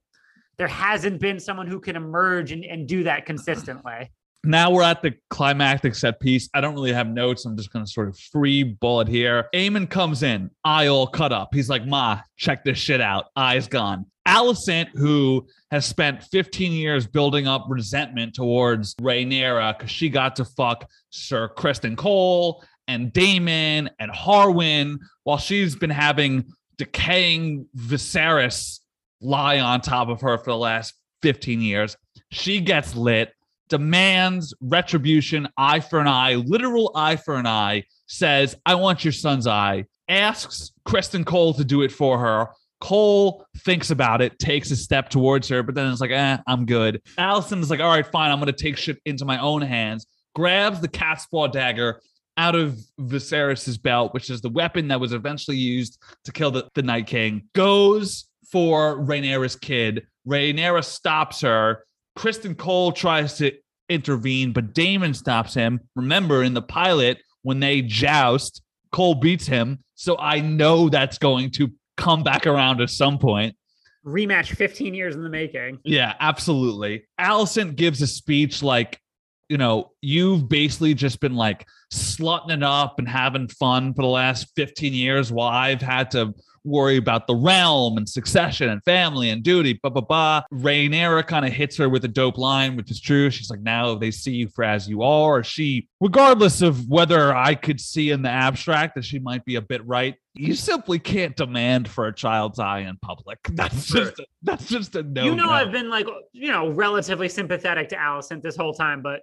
there hasn't been someone who can emerge and, and do that consistently. Now we're at the climactic set piece. I don't really have notes. I'm just going to sort of free bullet here. Aemond comes in, eye all cut up. He's like, Ma, check this shit out. Eye's gone. Alicent, who has spent 15 years building up resentment towards Rhaenyra because she got to fuck Sir Criston Cole and Daemon and Harwin while she's been having decaying Viserys lie on top of her for the last 15 years. She gets lit demands retribution, eye for an eye, literal eye for an eye, says, I want your son's eye, asks Criston Cole to do it for her. Cole thinks about it, takes a step towards her, but then it's like, eh, I'm good. Alicent is like, all right, fine, I'm going to take shit into my own hands, grabs the cat's paw dagger out of Viserys's belt, which is the weapon that was eventually used to kill the, the Night King, goes for Rhaenyra's kid. Rhaenyra stops her. Criston Cole tries to intervene, but Daemon stops him. Remember, in the pilot, when they joust, Cole beats him. So I know that's going to come back around at some point. Rematch 15 years in the making. Yeah, absolutely. Alicent gives a speech like, you know, you've basically just been like slutting it up and having fun for the last 15 years while I've had to worry about the realm and succession and family and duty, blah, blah, blah. Rhaenyra kind of hits her with a dope line, which is true. She's like, now they see you for as you are. Or She, regardless of whether I could see in the abstract that she might be a bit right, you simply can't demand for a child's eye in public. That's just, a, that's just a no. you know, I've been like, you know, relatively sympathetic to Alicent this whole time, but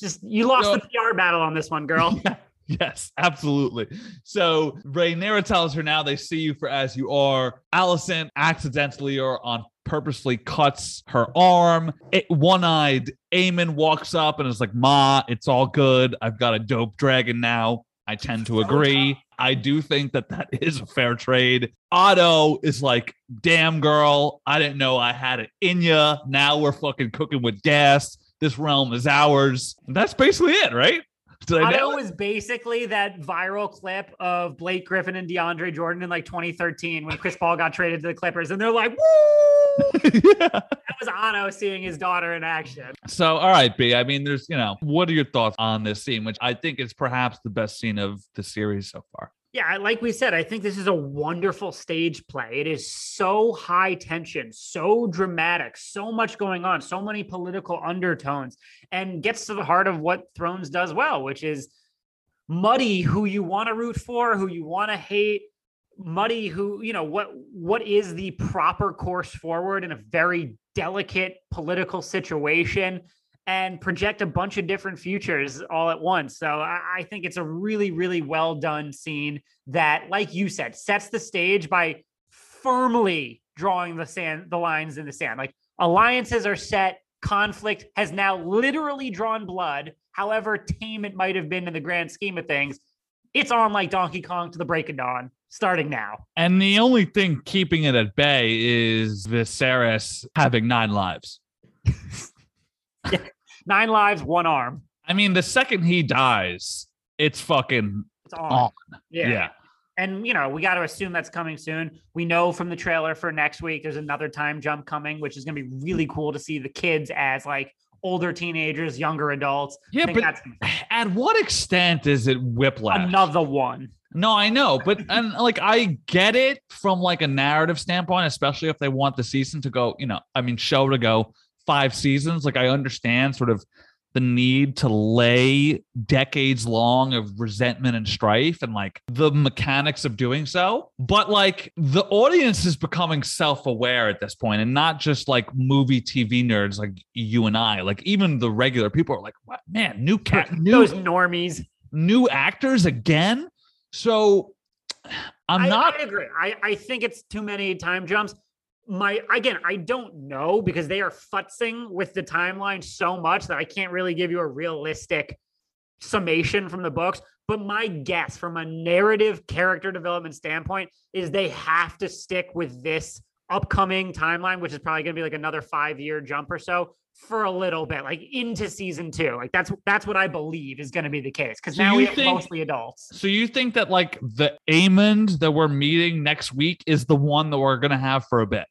just you lost No. the PR battle on this one, girl. Yes, absolutely. So Rhaenyra tells her now they see you for as you are. Alicent accidentally or on purposely cuts her arm. One-eyed Aemond walks up and is like, "Ma, it's all good. I've got a dope dragon now." I tend to agree. I do think that that is a fair trade. Otto is like, "Damn girl, I didn't know I had it in ya. Now we're fucking cooking with gas. This realm is ours." And that's basically it, right? Did I it? was basically that viral clip of Blake Griffin and DeAndre Jordan in like 2013 when Chris Paul got traded to the Clippers, and they're like, "Woo!" yeah. That was Otto seeing his daughter in action. So, all right, B. I mean, there's, you know, what are your thoughts on this scene, which I think is perhaps the best scene of the series so far? Yeah, like we said, I think this is a wonderful stage play. It is so high tension, so dramatic, so much going on, so many political undertones, and gets to the heart of what Thrones does well, which is muddy who you want to root for, who you want to hate, muddy who, you know, what what is the proper course forward in a very delicate political situation and project a bunch of different futures all at once. So I, I think it's a really, really well done scene that, like you said, sets the stage by firmly drawing the sand, the lines in the sand. Like alliances are set, conflict has now literally drawn blood. However tame it might have been in the grand scheme of things, it's on like Donkey Kong to the break of dawn, starting now. And the only thing keeping it at bay is Viserys having nine lives. Nine lives, one arm. I mean, the second he dies, it's fucking It's on. on. Yeah. yeah. And you know, we got to assume that's coming soon. We know from the trailer for next week there's another time jump coming, which is going to be really cool to see the kids as like older teenagers, younger adults. I Yeah, think but that's at what extent is it whiplash? another one. No, I know, but and like I get it from like a narrative standpoint, especially if they want the season to go, you know, I mean, show to go five seasons. Like I understand sort of the need to lay decades long of resentment and strife and like the mechanics of doing so. But like the audience is becoming self-aware at this point and not just like movie TV nerds like you and I. Like even the regular people are like, what man, new cat new Those normies. new actors again. So I'm I, not. I agree. I, I think it's too many time jumps. My again, I don't know because they are futzing with the timeline so much that I can't really give you a realistic summation from the books. But my guess from a narrative character development standpoint is they have to stick with this upcoming timeline, which is probably gonna be like another five year jump or so for a little bit, like into season two. Like that's that's what I believe is gonna be the case. Because So now we have mostly adults. So you think that like the Aemond that we're meeting next week is the one that we're gonna have for a bit?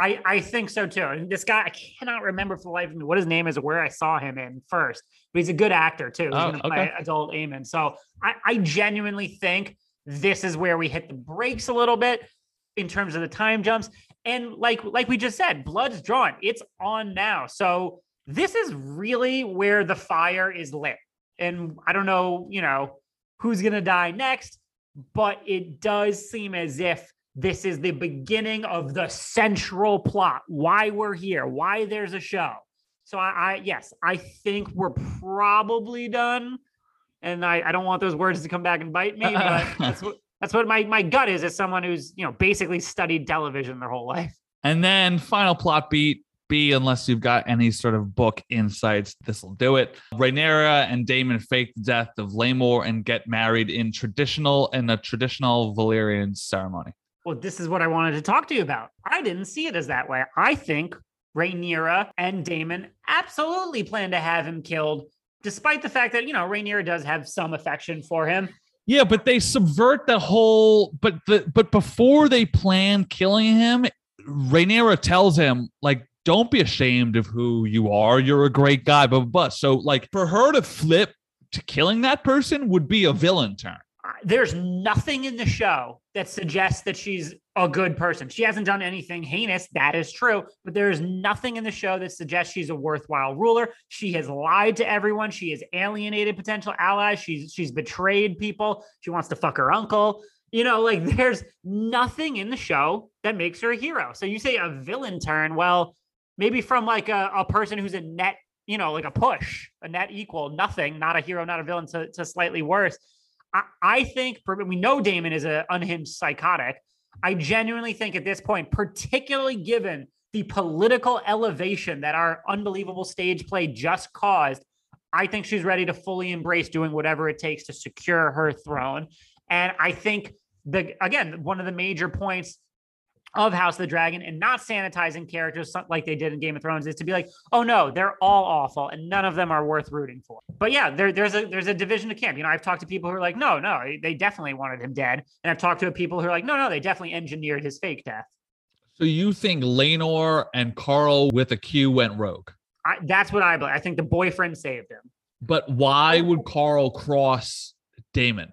I, I think so too. And this guy, I cannot remember for the life of me what his name is or where I saw him in first, but he's a good actor too. He's Oh, going to play okay. adult Aemond. So I, I genuinely think this is where we hit the brakes a little bit in terms of the time jumps. And like like we just said, blood's drawn. It's on now. So this is really where the fire is lit. And I don't know, you know, who's going to die next, but it does seem as if this is the beginning of the central plot. Why we're here. Why there's a show. So i, I yes i think we're probably done. And I, I don't want those words to come back and bite me but that's what that's what my, my gut is as someone who's you know basically studied television their whole life. And then final plot beat B, unless you've got any sort of book insights, this will do it. Rhaenyra and Daemon fake the death of Laenor and get married in traditional in a traditional Valyrian ceremony. Well this is what i wanted to talk to you about i didn't see it as that way i think Rhaenyra and Daemon absolutely plan to have him killed despite the fact that you know Rhaenyra does have some affection for him Yeah, but they subvert the whole. But the but before they plan killing him, Rhaenyra tells him like, "Don't be ashamed of who you are. You're a great guy." but blah. So like, for her to flip to killing that person would be a villain turn. There's nothing in the show that suggests that she's a good person. She hasn't done anything heinous. That is true. But there is nothing in the show that suggests she's a worthwhile ruler. She has lied to everyone. She has alienated potential allies. She's she's betrayed people. She wants to fuck her uncle. You know, like there's nothing in the show that makes her a hero. So you say a villain turn, well, maybe from like a, a person who's a net, you know, like a push, a net equal, nothing, not a hero, not a villain, to, to slightly worse. I, I think we know Daemon is an unhinged psychotic. I genuinely think at this point, particularly given the political elevation that our unbelievable stage play just caused, I think she's ready to fully embrace doing whatever it takes to secure her throne. And I think the again, one of the major points of House of the Dragon and not sanitizing characters like they did in Game of Thrones is to be like, oh no, they're all awful and none of them are worth rooting for. But yeah, there, there's a there's a division of camp. You know, I've talked to people who are like, no, no, they definitely wanted him dead, and I've talked to people who are like, no, no, they definitely engineered his fake death. So you think Laenor and Qarl with a Q went rogue? I, that's what I believe. I think the boyfriend saved him. But why would Qarl cross Daemon?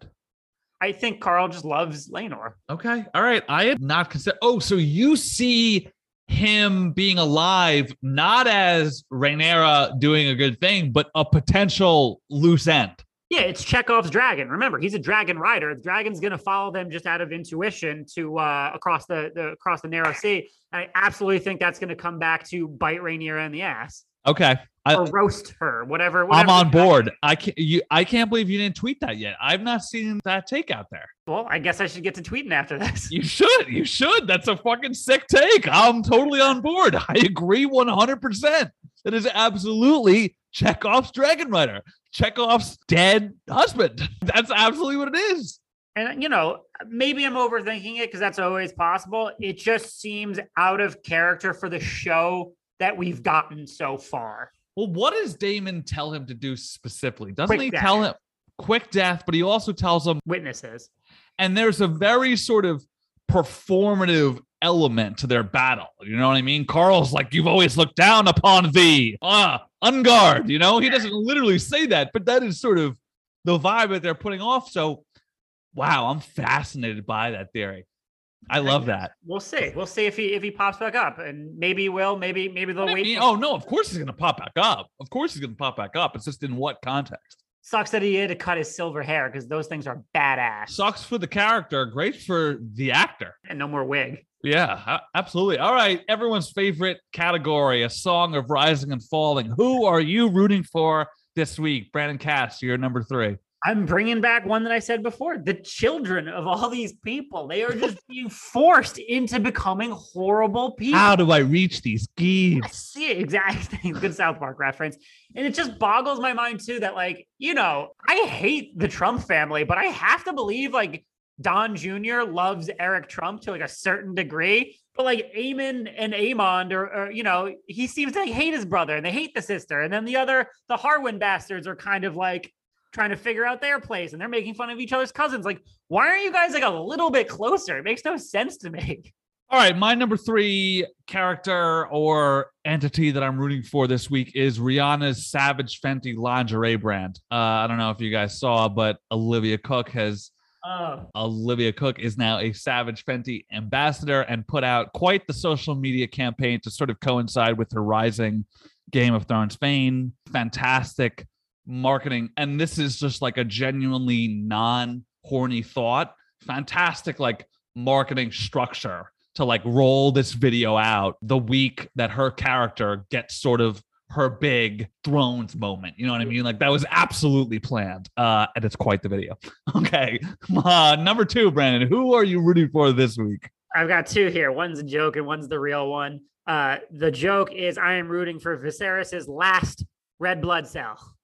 I think Qarl just loves Laenor. Okay. All right. I had not considered. Oh, so you see him being alive not as Rhaenyra doing a good thing, but a potential loose end. Yeah, it's Chekhov's dragon. Remember, he's a dragon rider. The dragon's going to follow them just out of intuition to uh, across the, the across the narrow sea. And I absolutely think that's going to come back to bite Rhaenyra in the ass Okay. I, or roast her, whatever. I'm on board. I can't you I can't believe you didn't tweet that yet. I've not seen that take out there. Well, I guess I should get to tweeting after this. You should. You should. That's a fucking sick take. I'm totally on board. I agree 100%. That is absolutely Chekhov's Dragon Rider. Chekhov's dead husband. That's absolutely what it is. And you know, maybe I'm overthinking it because that's always possible. It just seems out of character for the show that we've gotten so far. Well, what does Daemon tell him to do specifically? Doesn't Quick he death. tell him quick death, but he also tells him, Witnesses. and there's a very sort of performative element to their battle. You know what I mean? Qarl's like, You've always looked down upon thee. Ah, unguard. You know, he doesn't literally say that, but that is sort of the vibe that they're putting off. So, wow, I'm fascinated by that theory. I love that. We'll see. We'll see if he if he pops back up, and maybe he will. Maybe maybe they'll I wait. mean, oh no, of course he's gonna pop back up. Of course he's gonna pop back up. It's just in what context. Sucks that he had to cut his silver hair because those things are badass. Sucks for the character, great for the actor. and no more wig. Yeah, absolutely. All right, everyone's favorite category, a song of rising and falling. Who are you rooting for this week? Brandon Cass, you're number three. I'm bringing back one that I said before. The children of all these people, they are just being forced into becoming horrible people. How do I reach these geese? I see it exactly. Good South Park reference. And it just boggles my mind too that, like, you know, I hate the Trump family, but I have to believe like Don Jr. loves Eric Trump to like a certain degree. But like Amon and Amond, or, or you know, he seems to like, hate his brother and they hate the sister. And then the other, the Harwin bastards are kind of like trying to figure out their place and they're making fun of each other's cousins. Like, why aren't you guys like a little bit closer? It makes no sense to me. All right, my number three character or entity that I'm rooting for this week is Rihanna's Savage Fenty lingerie brand. Uh, I don't know if you guys saw, but Olivia Cooke has Oh, Olivia Cooke is now a Savage Fenty ambassador and put out quite the social media campaign to sort of coincide with her rising Game of Thrones fame. Fantastic marketing. And this is just like a genuinely non horny thought. Fantastic, like marketing structure to like roll this video out the week that her character gets sort of her big thrones moment. You know what I mean? Like that was absolutely planned. Uh, and it's quite the video. Okay. Uh, number two, Brandon, who are you rooting for this week? I've got two here. One's a joke and one's the real one. Uh, the joke is I am rooting for Viserys's last red blood cell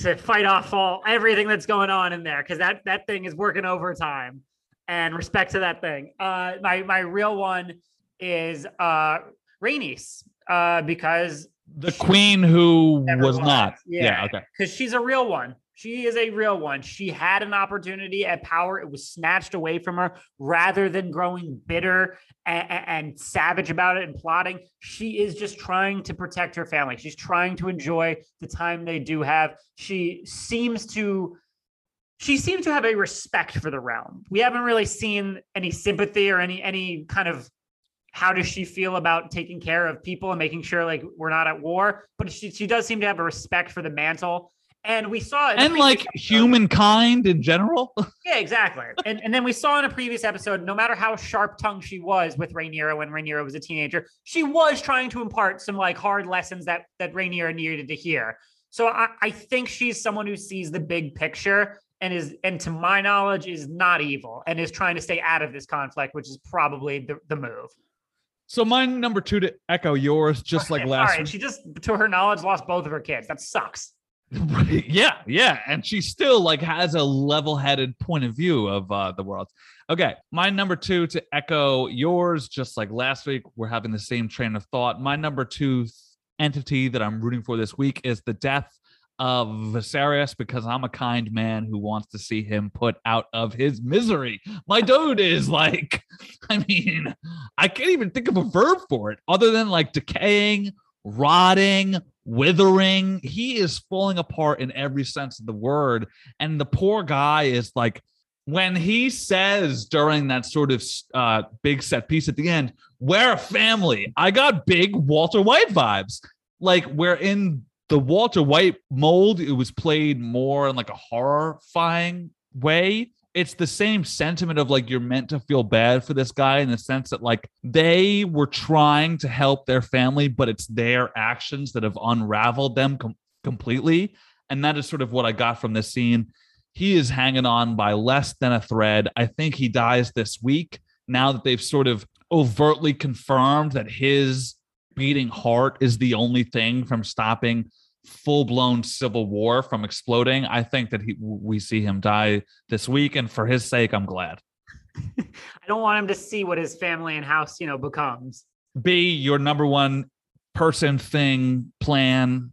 to fight off all everything that's going on in there because that that thing is working overtime. And respect to that thing. Uh, my my real one is uh, Rhaenys uh, because The queen who was was. not. Yeah. yeah. Okay. because she's a real one. She is a real one. She had an opportunity at power. It was snatched away from her rather than growing bitter and, and savage about it and plotting. She is just trying to protect her family. She's trying to enjoy the time they do have. She seems to. She seems to have a respect for the realm. We haven't really seen any sympathy or any any kind of how does she feel about taking care of people and making sure like we're not at war but she, she does seem to have a respect for the mantle and we saw in the And like episode- humankind in general. yeah exactly and, and then we saw in a previous episode no matter how sharp tongued she was with Rhaenyra when Rhaenyra was a teenager she was trying to impart some like hard lessons that that Rhaenyra needed to hear so I, I think she's someone who sees the big picture and is and to my knowledge is not evil and is trying to stay out of this conflict which is probably the, the move so my number two to echo yours, just like last All right, week. she just, to her knowledge, lost both of her kids. That sucks. Yeah, yeah, and she still like has a level-headed point of view of uh, the world. Okay, my number two to echo yours, just like last week, we're having the same train of thought. My number two entity that I'm rooting for this week is the death of Viserys because I'm a kind man who wants to see him put out of his misery. My dude is like, I mean, I can't even think of a verb for it other than like decaying, rotting, withering. He is falling apart in every sense of the word. And the poor guy is like when he says during that sort of uh, big set piece at the end, we're a family, I got big Walter White vibes. Like, we're in the Walter White mold, it was played more in like a horrifying way. It's the same sentiment of like you're meant to feel bad for this guy in the sense that like they were trying to help their family, but it's their actions that have unraveled them com- completely. And that is sort of what I got from this scene. He is hanging on by less than a thread. I think he dies this week now that they've sort of overtly confirmed that his beating heart is the only thing from stopping full-blown civil war from exploding i think that he, we see him die this week and for his sake i'm glad I don't want him to see what his family and house, you know, becomes. b your number one person thing plan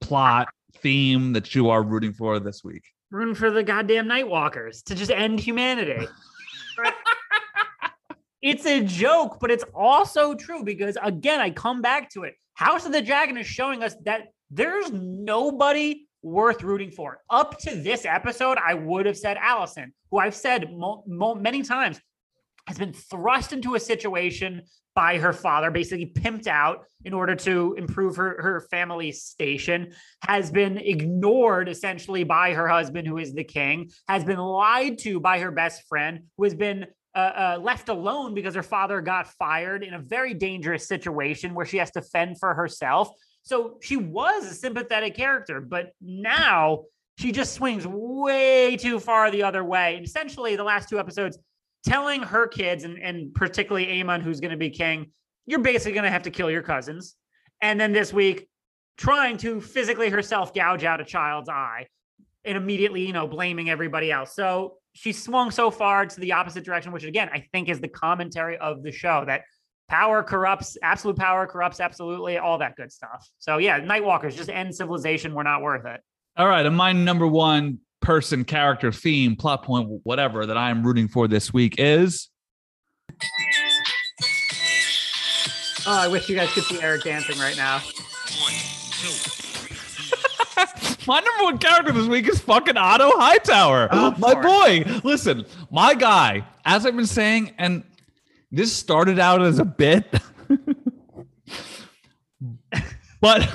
plot theme that you are rooting for this week Rooting for the goddamn Nightwalkers to just end humanity. it's a joke, but it's also true because again, I come back to it. House of the Dragon is showing us that there's nobody worth rooting for. Up to this episode, I would have said Alicent, who I've said mo- mo- many times has been thrust into a situation by her father, basically pimped out in order to improve her, her family's station, has been ignored essentially by her husband, who is the king, has been lied to by her best friend, who has been uh, uh, left alone because her father got fired in a very dangerous situation where she has to fend for herself. So she was a sympathetic character, but now she just swings way too far the other way. And essentially, the last two episodes, telling her kids, and, and particularly Aemond, who's going to be king, you're basically going to have to kill your cousins. And then this week, trying to physically herself gouge out a child's eye and immediately, you know, blaming everybody else. So she swung so far to the opposite direction, which again, I think is the commentary of the show that power corrupts, absolute power corrupts absolutely, all that good stuff. So yeah, Nightwalkers just end civilization. We're not worth it. All right, and my number one person, character, theme, plot point, whatever that I am rooting for this week is Oh, I wish you guys could see Eric dancing right now. my number one character this week is fucking Otto Hightower. Of my boy. Listen, my guy, as I've been saying, and this started out as a bit, but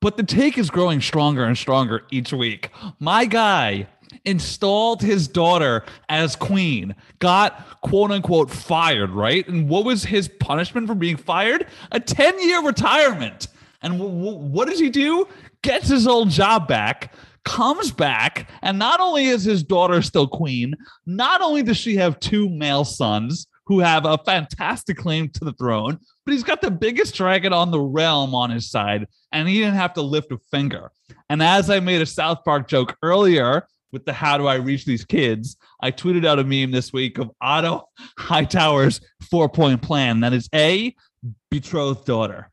but the take is growing stronger and stronger each week. My guy installed his daughter as queen, got quote unquote fired, right? And what was his punishment for being fired? A 10 year retirement. And w- w- what does he do? Gets his old job back, comes back, and not only is his daughter still queen, not only does she have two male sons who have a fantastic claim to the throne, but he's got the biggest dragon on the realm on his side, and he didn't have to lift a finger. And as I made a South Park joke earlier with the how do I reach these kids, I tweeted out a meme this week of Otto Hightower's four point plan. That is A, betrothed daughter,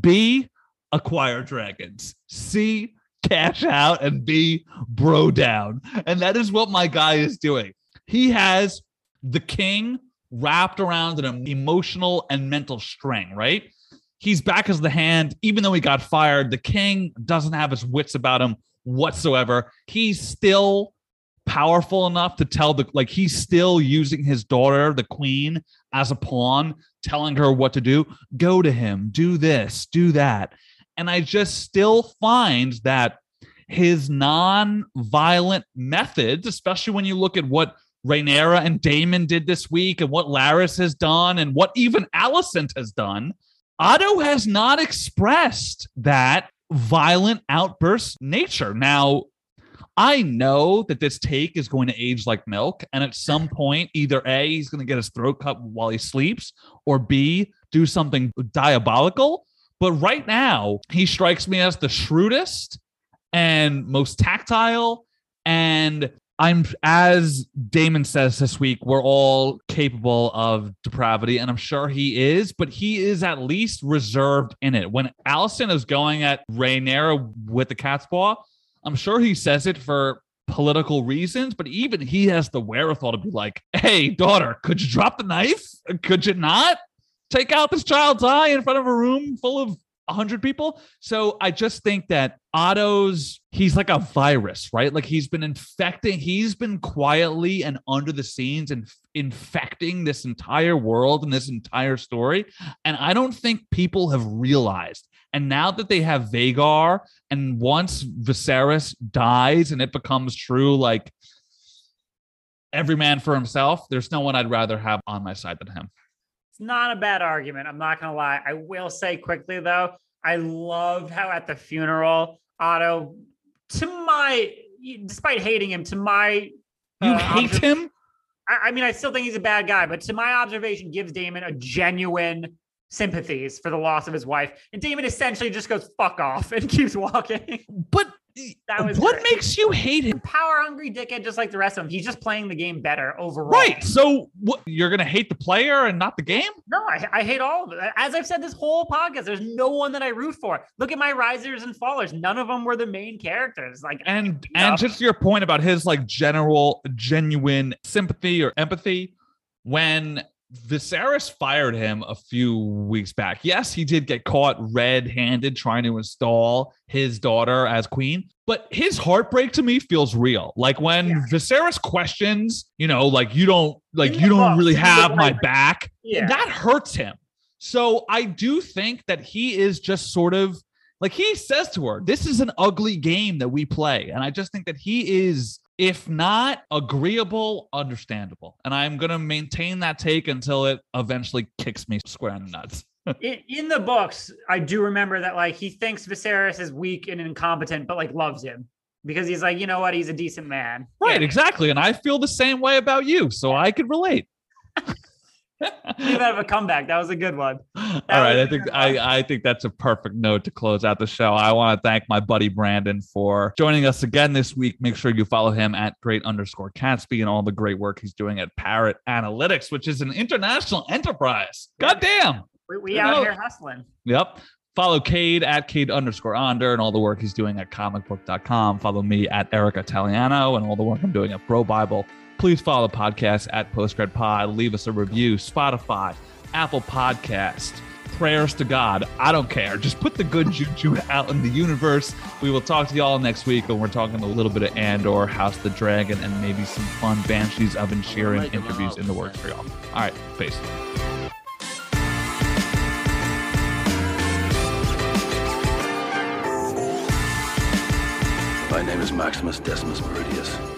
B, acquire dragons, C, cash out, and be bro down. And that is what my guy is doing. He has the king wrapped around an emotional and mental string, right? He's back as the hand, even though he got fired. The king doesn't have his wits about him whatsoever. He's still powerful enough to tell the like he's still using his daughter, the queen, as a pawn, telling her what to do. Go to him, do this, do that. And I just still find that his non-violent methods, especially when you look at what Rhaenyra and Daemon did this week and what Larys has done and what even Alicent has done, Otto has not expressed that violent outburst nature. Now, I know that this take is going to age like milk, and at some point, either A, he's going to get his throat cut while he sleeps, or B, do something diabolical. But right now, he strikes me as the shrewdest and most tactile. And I'm, as Daemon says this week, we're all capable of depravity, and I'm sure he is, but he is at least reserved in it. When Alicent is going at Rhaenyra with the cat's paw, I'm sure he says it for political reasons, but even he has the wherewithal to be like, hey, daughter, could you drop the knife? Could you not? Take out this child's eye in front of a room full of 100 people. So I just think that Otto's, he's like a virus, right? Like he's been infecting, he's been quietly and under the scenes and infecting this entire world and this entire story. And I don't think people have realized. And now that they have Vhagar, and once Viserys dies and it becomes true, like every man for himself, there's no one I'd rather have on my side than him. It's not a bad argument. I'm not gonna lie. I will say quickly though, I loved how at the funeral, Otto, to my, despite hating him, to my, You uh, hate him? I, I mean, I still think he's a bad guy, but to my observation, gives Daemon a genuine sympathies for the loss of his wife, and Daemon essentially just goes "fuck off" and keeps walking. But That was what great. makes you hate him? Power hungry dickhead, just like the rest of them. He's just playing the game better overall. Right. So what you're gonna hate the player and not the game? No, I, I hate all of it. As I've said this whole podcast, there's no one that I root for. Look at my risers and fallers. None of them were the main characters. Like, And and just your point about his like general genuine sympathy or empathy when Viserys fired him a few weeks back. Yes, he did get caught red-handed trying to install his daughter as queen, but his heartbreak to me feels real. Like when Yeah. Viserys questions, you know, like you don't like you don't really have my back. yeah, That hurts him. So I do think that he is just sort of like he says to her, This is an ugly game that we play. And I just think that he is, if not agreeable, understandable. And I'm going to maintain that take until it eventually kicks me square in the nuts. in, in the books, I do remember that like he thinks Viserys is weak and incompetent, but like loves him because he's like, you know what, he's a decent man. Right, Yeah. exactly. And I feel the same way about you. So I could relate. Out of a comeback. That was a good one. All right, I think I, I think that's a perfect note to close out the show. I want to thank my buddy Brandon for joining us again this week. Make sure you follow him at great underscore Catsby and all the great work he's doing at Parrot Analytics, which is an international enterprise. God damn. We, we out know- here hustling. Yep. Follow Cade at Cade underscore under and all the work he's doing at comicbook.com. Follow me at Eric Italiano and all the work I'm doing at Pro Bible. Please follow the podcast at Postgrad Pod. Leave us a review. Spotify, Apple Podcast, prayers to God. I don't care. Just put the good juju out in the universe. We will talk to y'all next week when we're talking a little bit of Andor, House of the Dragon, and maybe some fun Banshees of Inisherin oh Make 'em interviews out. in the works for y'all. All right. Peace. My name is Maximus Decimus Meridius.